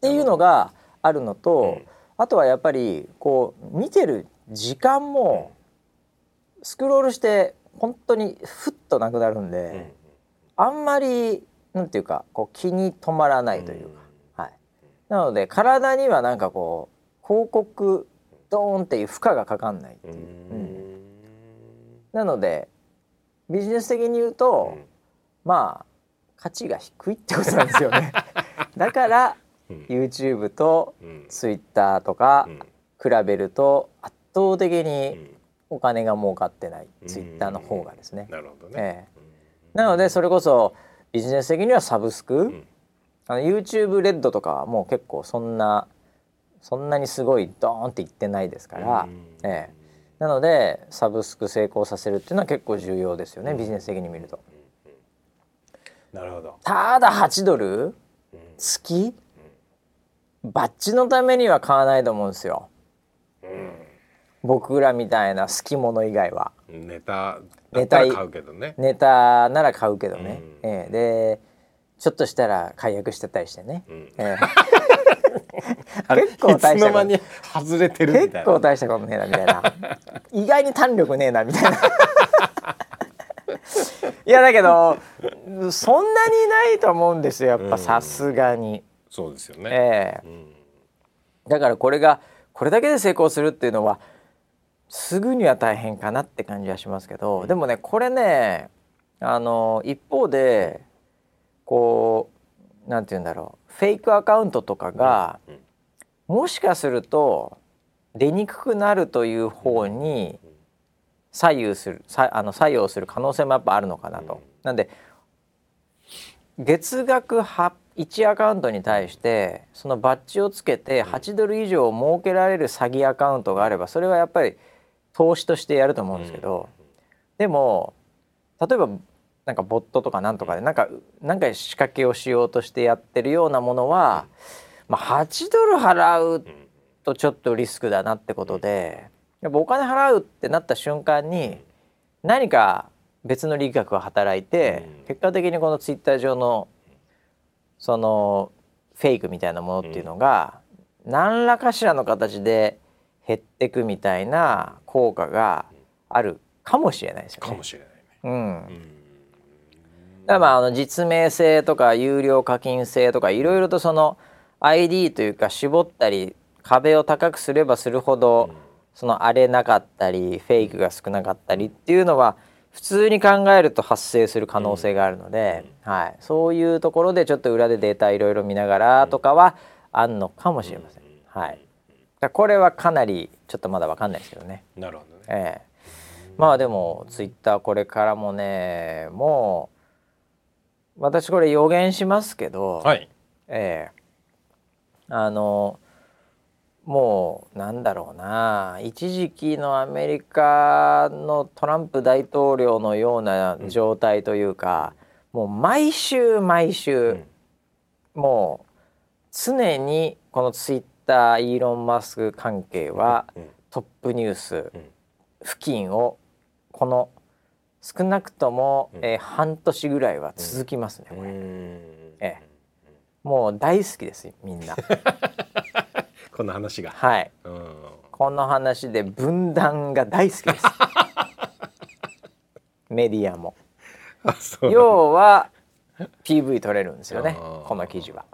ていうのがあるのと、あとはやっぱりこう見てる時間もスクロールして本当にふっとなくなるんで、あんまりなんていうかこう気に留まらないというか、はい、なので体にはなんかこう広告ドーンっていう負荷がかかんないっていう、うん、なのでビジネス的に言うと、うん、まあ価値が低いってことなんですよね。だから、うん、YouTube と Twitter とか比べると圧倒的にお金が儲かってない、うん、Twitter の方がですね。なるほどね、えー、なのでそれこそビジネス的にはサブスク、あの YouTube レッドとかはもう結構そんなそんなにすごいドーンっていってないですから、ええ、なのでサブスク成功させるっていうのは結構重要ですよね、ビジネス的に見ると。なるほど。ただ8ドル、月、バッジのためには買わないと思うんですよ。僕らみたいな好きもの以外は。ネタネタ買うけどね。ネタなら買うけどね。ええ、でちょっとしたら解約してたりしてね。うん。えー、結構大したこと外れてる結構大したことねえなみたいな。意外に胆力ねえなみたいな。いやだけどそんなにないと思うんですよやっぱさすがに、そうですよね、えー、うん、だからこれがこれだけで成功するっていうのはすぐには大変かなって感じはしますけど、でもねこれねあの一方でこうなんて言うんだろうフェイクアカウントとかが、もしかすると出にくくなるという方に左右するさあの作用する可能性もやっぱあるのかなと。なんで月額1アカウントに対してそのバッジをつけて8ドル以上設けられる詐欺アカウントがあればそれはやっぱり投資としてやると思うんですけど、でも例えばなんかボットとかなんとかでなんかなんか仕掛けをしようとしてやってるようなものは、まあ、8ドル払うとちょっとリスクだなってことでやっぱお金払うってなった瞬間に何か別の力学が働いて結果的にこのツイッター上のそのフェイクみたいなものっていうのが何らかしらの形で減っていくみたいな効果があるかもしれないですよね。かもしれない、ね、うん、うん。だまああの実名制とか有料課金制とかいろいろとその ID というか絞ったり壁を高くすればするほどその荒れなかったりフェイクが少なかったりっていうのは普通に考えると発生する可能性があるので、はい、そういうところでちょっと裏でデータいろいろ見ながらとかはあんのかもしれません。はい、これはかなりちょっとまだ分かんないですけどね。なるほどね、ええ。まあでもツイッターこれからもねもう私これ予言しますけど、はい、ええ。あのもうなんだろうな。一時期のアメリカのトランプ大統領のような状態というか、うん、もう毎週毎週、うん、もう常にこのツイッターイーロン・マスク関係はトップニュース付近をこの少なくとも、えー、半年ぐらいは続きますね、これ。ええ、もう大好きですみんな。この話が。はい。この話で分断が大好きです。メディアも。要は PV 取れるんですよね。この記事は。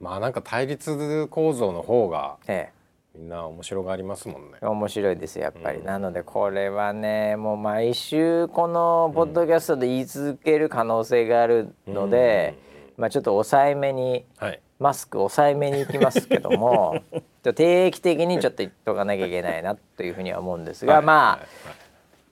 まあなんか対立構造の方が。ええ。みんな面白がりますもんね。面白いですやっぱり、うん、なのでこれはねもう毎週このポッドキャストで言い続ける可能性があるので、うん、まあちょっと抑えめに、はい、マスク抑えめにいきますけども定期的にちょっと言っとかなきゃいけないなというふうには思うんですが、はい、まあ、はい、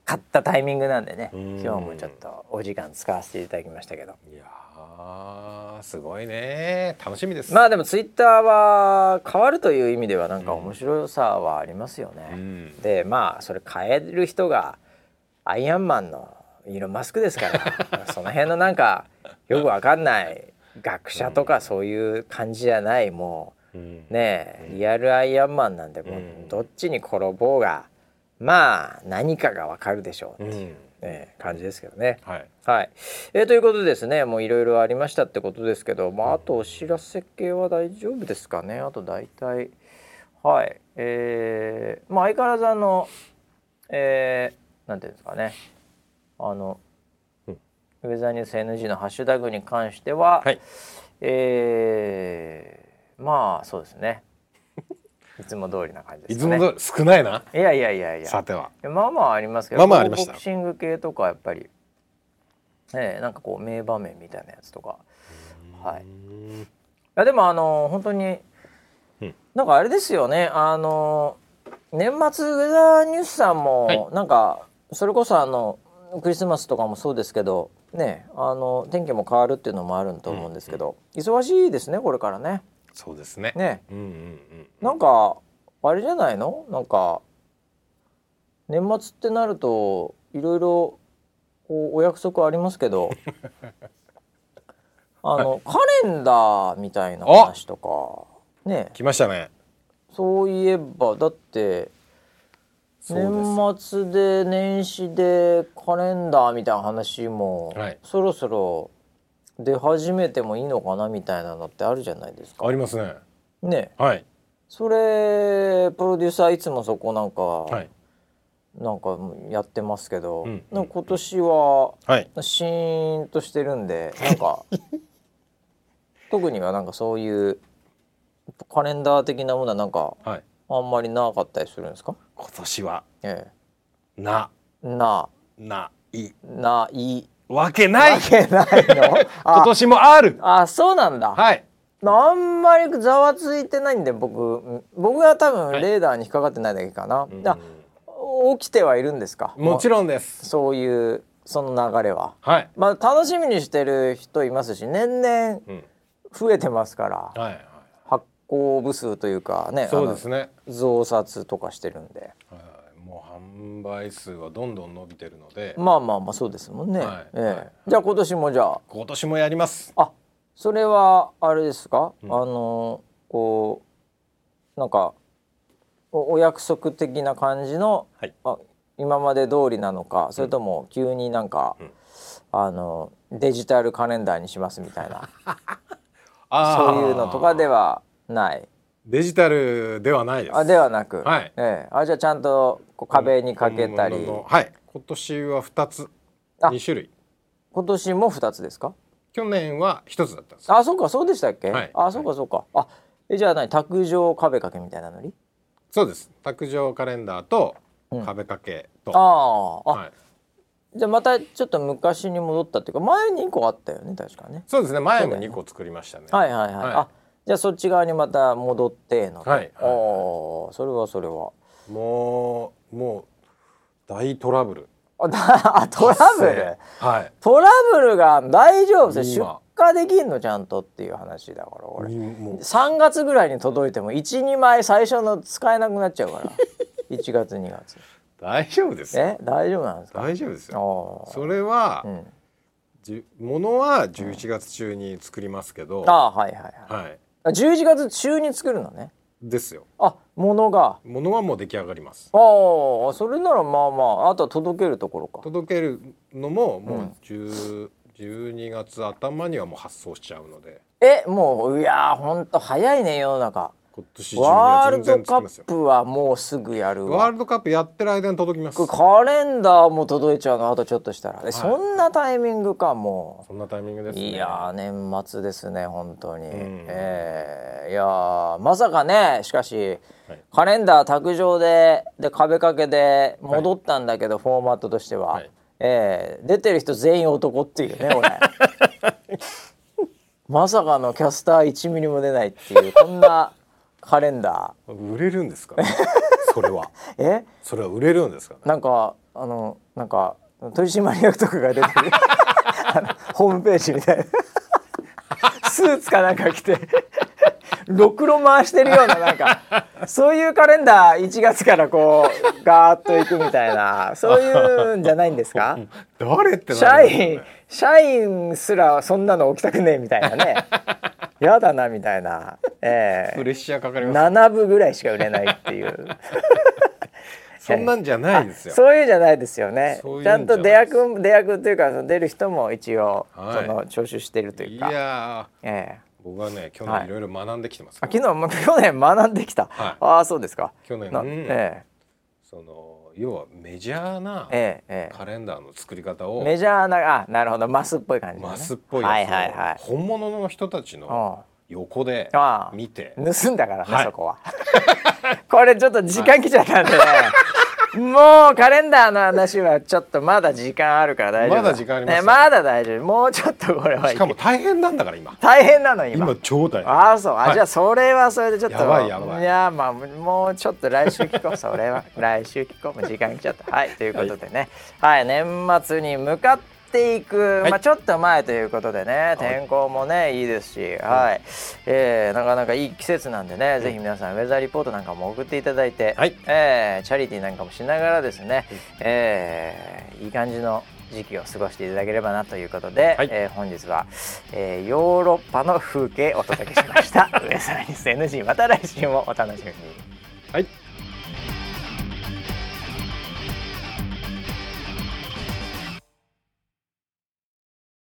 買ったタイミングなんでね今日もちょっとお時間使わせていただきましたけど。いやあすごいね。楽しみです。まあでもツイッターは変わるという意味ではなんか面白さはありますよね、うん、でまあそれ変える人がアイアンマンのイーロン・マスクですから。その辺のなんかよくわかんない学者とかそういう感じじゃないもう、うん、ねリアルアイアンマンなんでもうどっちに転ぼうがまあ何かがわかるでしょうっていう。えー、感じですけどね。はい、はいえー、ということでですねもういろいろありましたってことですけど、まあ、あとお知らせ系は大丈夫ですかね？あと大体はいえー、まあ相変わらずあのえー、なんていうんですかねあの、うん、ウェザーニュース NG のハッシュタグに関しては、はい、えー、まあそうですね いつも通りな感じですね。いつも少ないな。いやいやいやいや。さては。まあまあありますけど。まあまあありました。ボクシング系とかやっぱりえー、なんかこう名場面みたいなやつとか。はい。いやでもあの本当に、うん、なんかあれですよね。あの年末ウェザーニュースさんも、はい、なんかそれこそあのクリスマスとかもそうですけどねあの天気も変わるっていうのもあると思うんですけど、うんうん、忙しいですねこれからね。そうですね。ね、うんうんうん、なんかあれじゃないの？なんか年末ってなるといろいろお約束ありますけど あの、はい、カレンダーみたいな話とかね来ましたねそういえばだって年末で年始でカレンダーみたいな話も、はい、そろそろ出始めてもいいのかなみたいなのってあるじゃないですか。ありますね。ね。はい。それプロデューサーいつもそこなんか、はい、なんかやってますけど、うん、今年は、はい、シーンとしてるんでなんか 特にはなんかそういうカレンダー的なものはなんか、はい、あんまりなかったりするんですか？今年は、ええ、な。な。ない。ない。わけない。わけないの？今年もある。あそうなんだ。はい。あんまりざわついてないんで僕僕は多分レーダーに引っかかってないだけかな、はい、起きてはいるんですか？もちろんです。そういうその流れは。はい。まあ楽しみにしてる人いますし年々増えてますから、うん、はい。行部数というかねそうですね。増刷とかしてるんで、はい、もう販売数はどんどん伸びてるので。まあまあまあそうですもんね、はい、えーはい、じゃあ今年もじゃあ。今年もやります。あそれはあれですか、うん、あのこうなんかお約束的な感じの、はい、あ今まで通りなのかそれとも急になんか、うん、あのデジタルカレンダーにしますみたいな。そういうのとかではない。デジタルではないです。あではなく、はい。ええ、あじゃあちゃんとこう壁にかけたり。はい。今年は2つ。2種類。今年も2つですか？去年は1つだったんですあそうかそうでしたっけ、はい、あそうかそうか、あえじゃあ何？卓上壁掛けみたいなのに？そうです。卓上カレンダーと壁掛けと、うん、あ。あ、はい、じゃあまたちょっと昔に戻ったっていうか前に2個あったよね確かね。そうですね。前も2個作りましたね、ね、はいはいはい、はい、あじゃあそっち側にまた戻っての。はい、あそれはそれは。もうもう大トラブル。あトラブル？はい。トラブルが大丈夫です出荷できんのちゃんとっていう話だから俺。3月ぐらいに届いても12枚最初の使えなくなっちゃうから。1月2月。大丈夫ですえ？大丈夫なんですか？大丈夫ですよ。それは、うん。ものは11月中に作りますけど、あはいはいはい、はい、11月中に作るのね？ですよ。あものが。ものはもう出来上がります。ああそれならまあまああとは届けるところか。届けるのももう10、うん、12月頭にはもう発送しちゃうので。えもういやほんと早いね世の中。今年ワールドカップはもうすぐやるワールドカップやってる間に届きますカレンダーも届いちゃうのあとちょっとしたら、はい、そんなタイミングかもう。そんなタイミングです、ね、いや年末ですね本当に、うん、えー、いやまさかねしかし、はい、カレンダー卓上でで壁掛けで戻ったんだけど、はい、フォーマットとしては、はい、えー、出てる人全員男っていうね俺。まさかのキャスター1ミリも出ないっていうこんなカレンダー。売れるんですか、それは。え？それは売れるんですか、ね、なんかあのなんか取締役とかが出てる。ホームページみたいな。スーツかなんか着てろくろ回してるようななんかそういうカレンダー1月からこうガーッといくみたいなそういうんじゃないんですか？誰って、ね、社員社員すらそんなの起きたくねえみたいなね。やだなみたいな、えー、プレッシャーかかります、7部ぐらいしか売れないっていう。そんなんじゃないですよ。そういうじゃないですよね。ちゃんと出役出役というか出る人も一応、はい、その聴取してるというか。いやええ僕はね去年い。ろいろ学んできてます、はい、昨日去年学んできた。はい、ああそうですか。去年、うん、ええ。その要はメジャーなカレンダーの作り方を、メジャーなあなるほど。マスっぽい感じ、ね、マスっぽいはいはいはい、本物の人たちの横で見て。盗んだからね、はい、そこは。これちょっと時間来ちゃったんでねもうカレンダーの話はちょっとまだ時間あるから大丈夫。まだ時間あります、ね、まだ大丈夫。もうちょっとこれは。しかも大変なんだから今。大変なの今。今超大変ああそう。あ、はい、じゃあそれはそれでちょっと。やばいやばい。いやまあもうちょっと来週聞こう。それは。来週聞こう。もう時間来ちゃった。はいということでね、はい、はい、年末に向かってていく、はい、まあ、ちょっと前ということでね天候もねいいですし、はい。えー、なかなかいい季節なんでね、ぜひ皆さんウェザーリポートなんかも送っていただいて、はい、えー、チャリティーなんかもしながらですね、えー、いい感じの時期を過ごしていただければなということで、はい、えー、本日は、えー、ヨーロッパの風景をお届けしました。ウェザーニュース NG また来週もお楽しみに。はい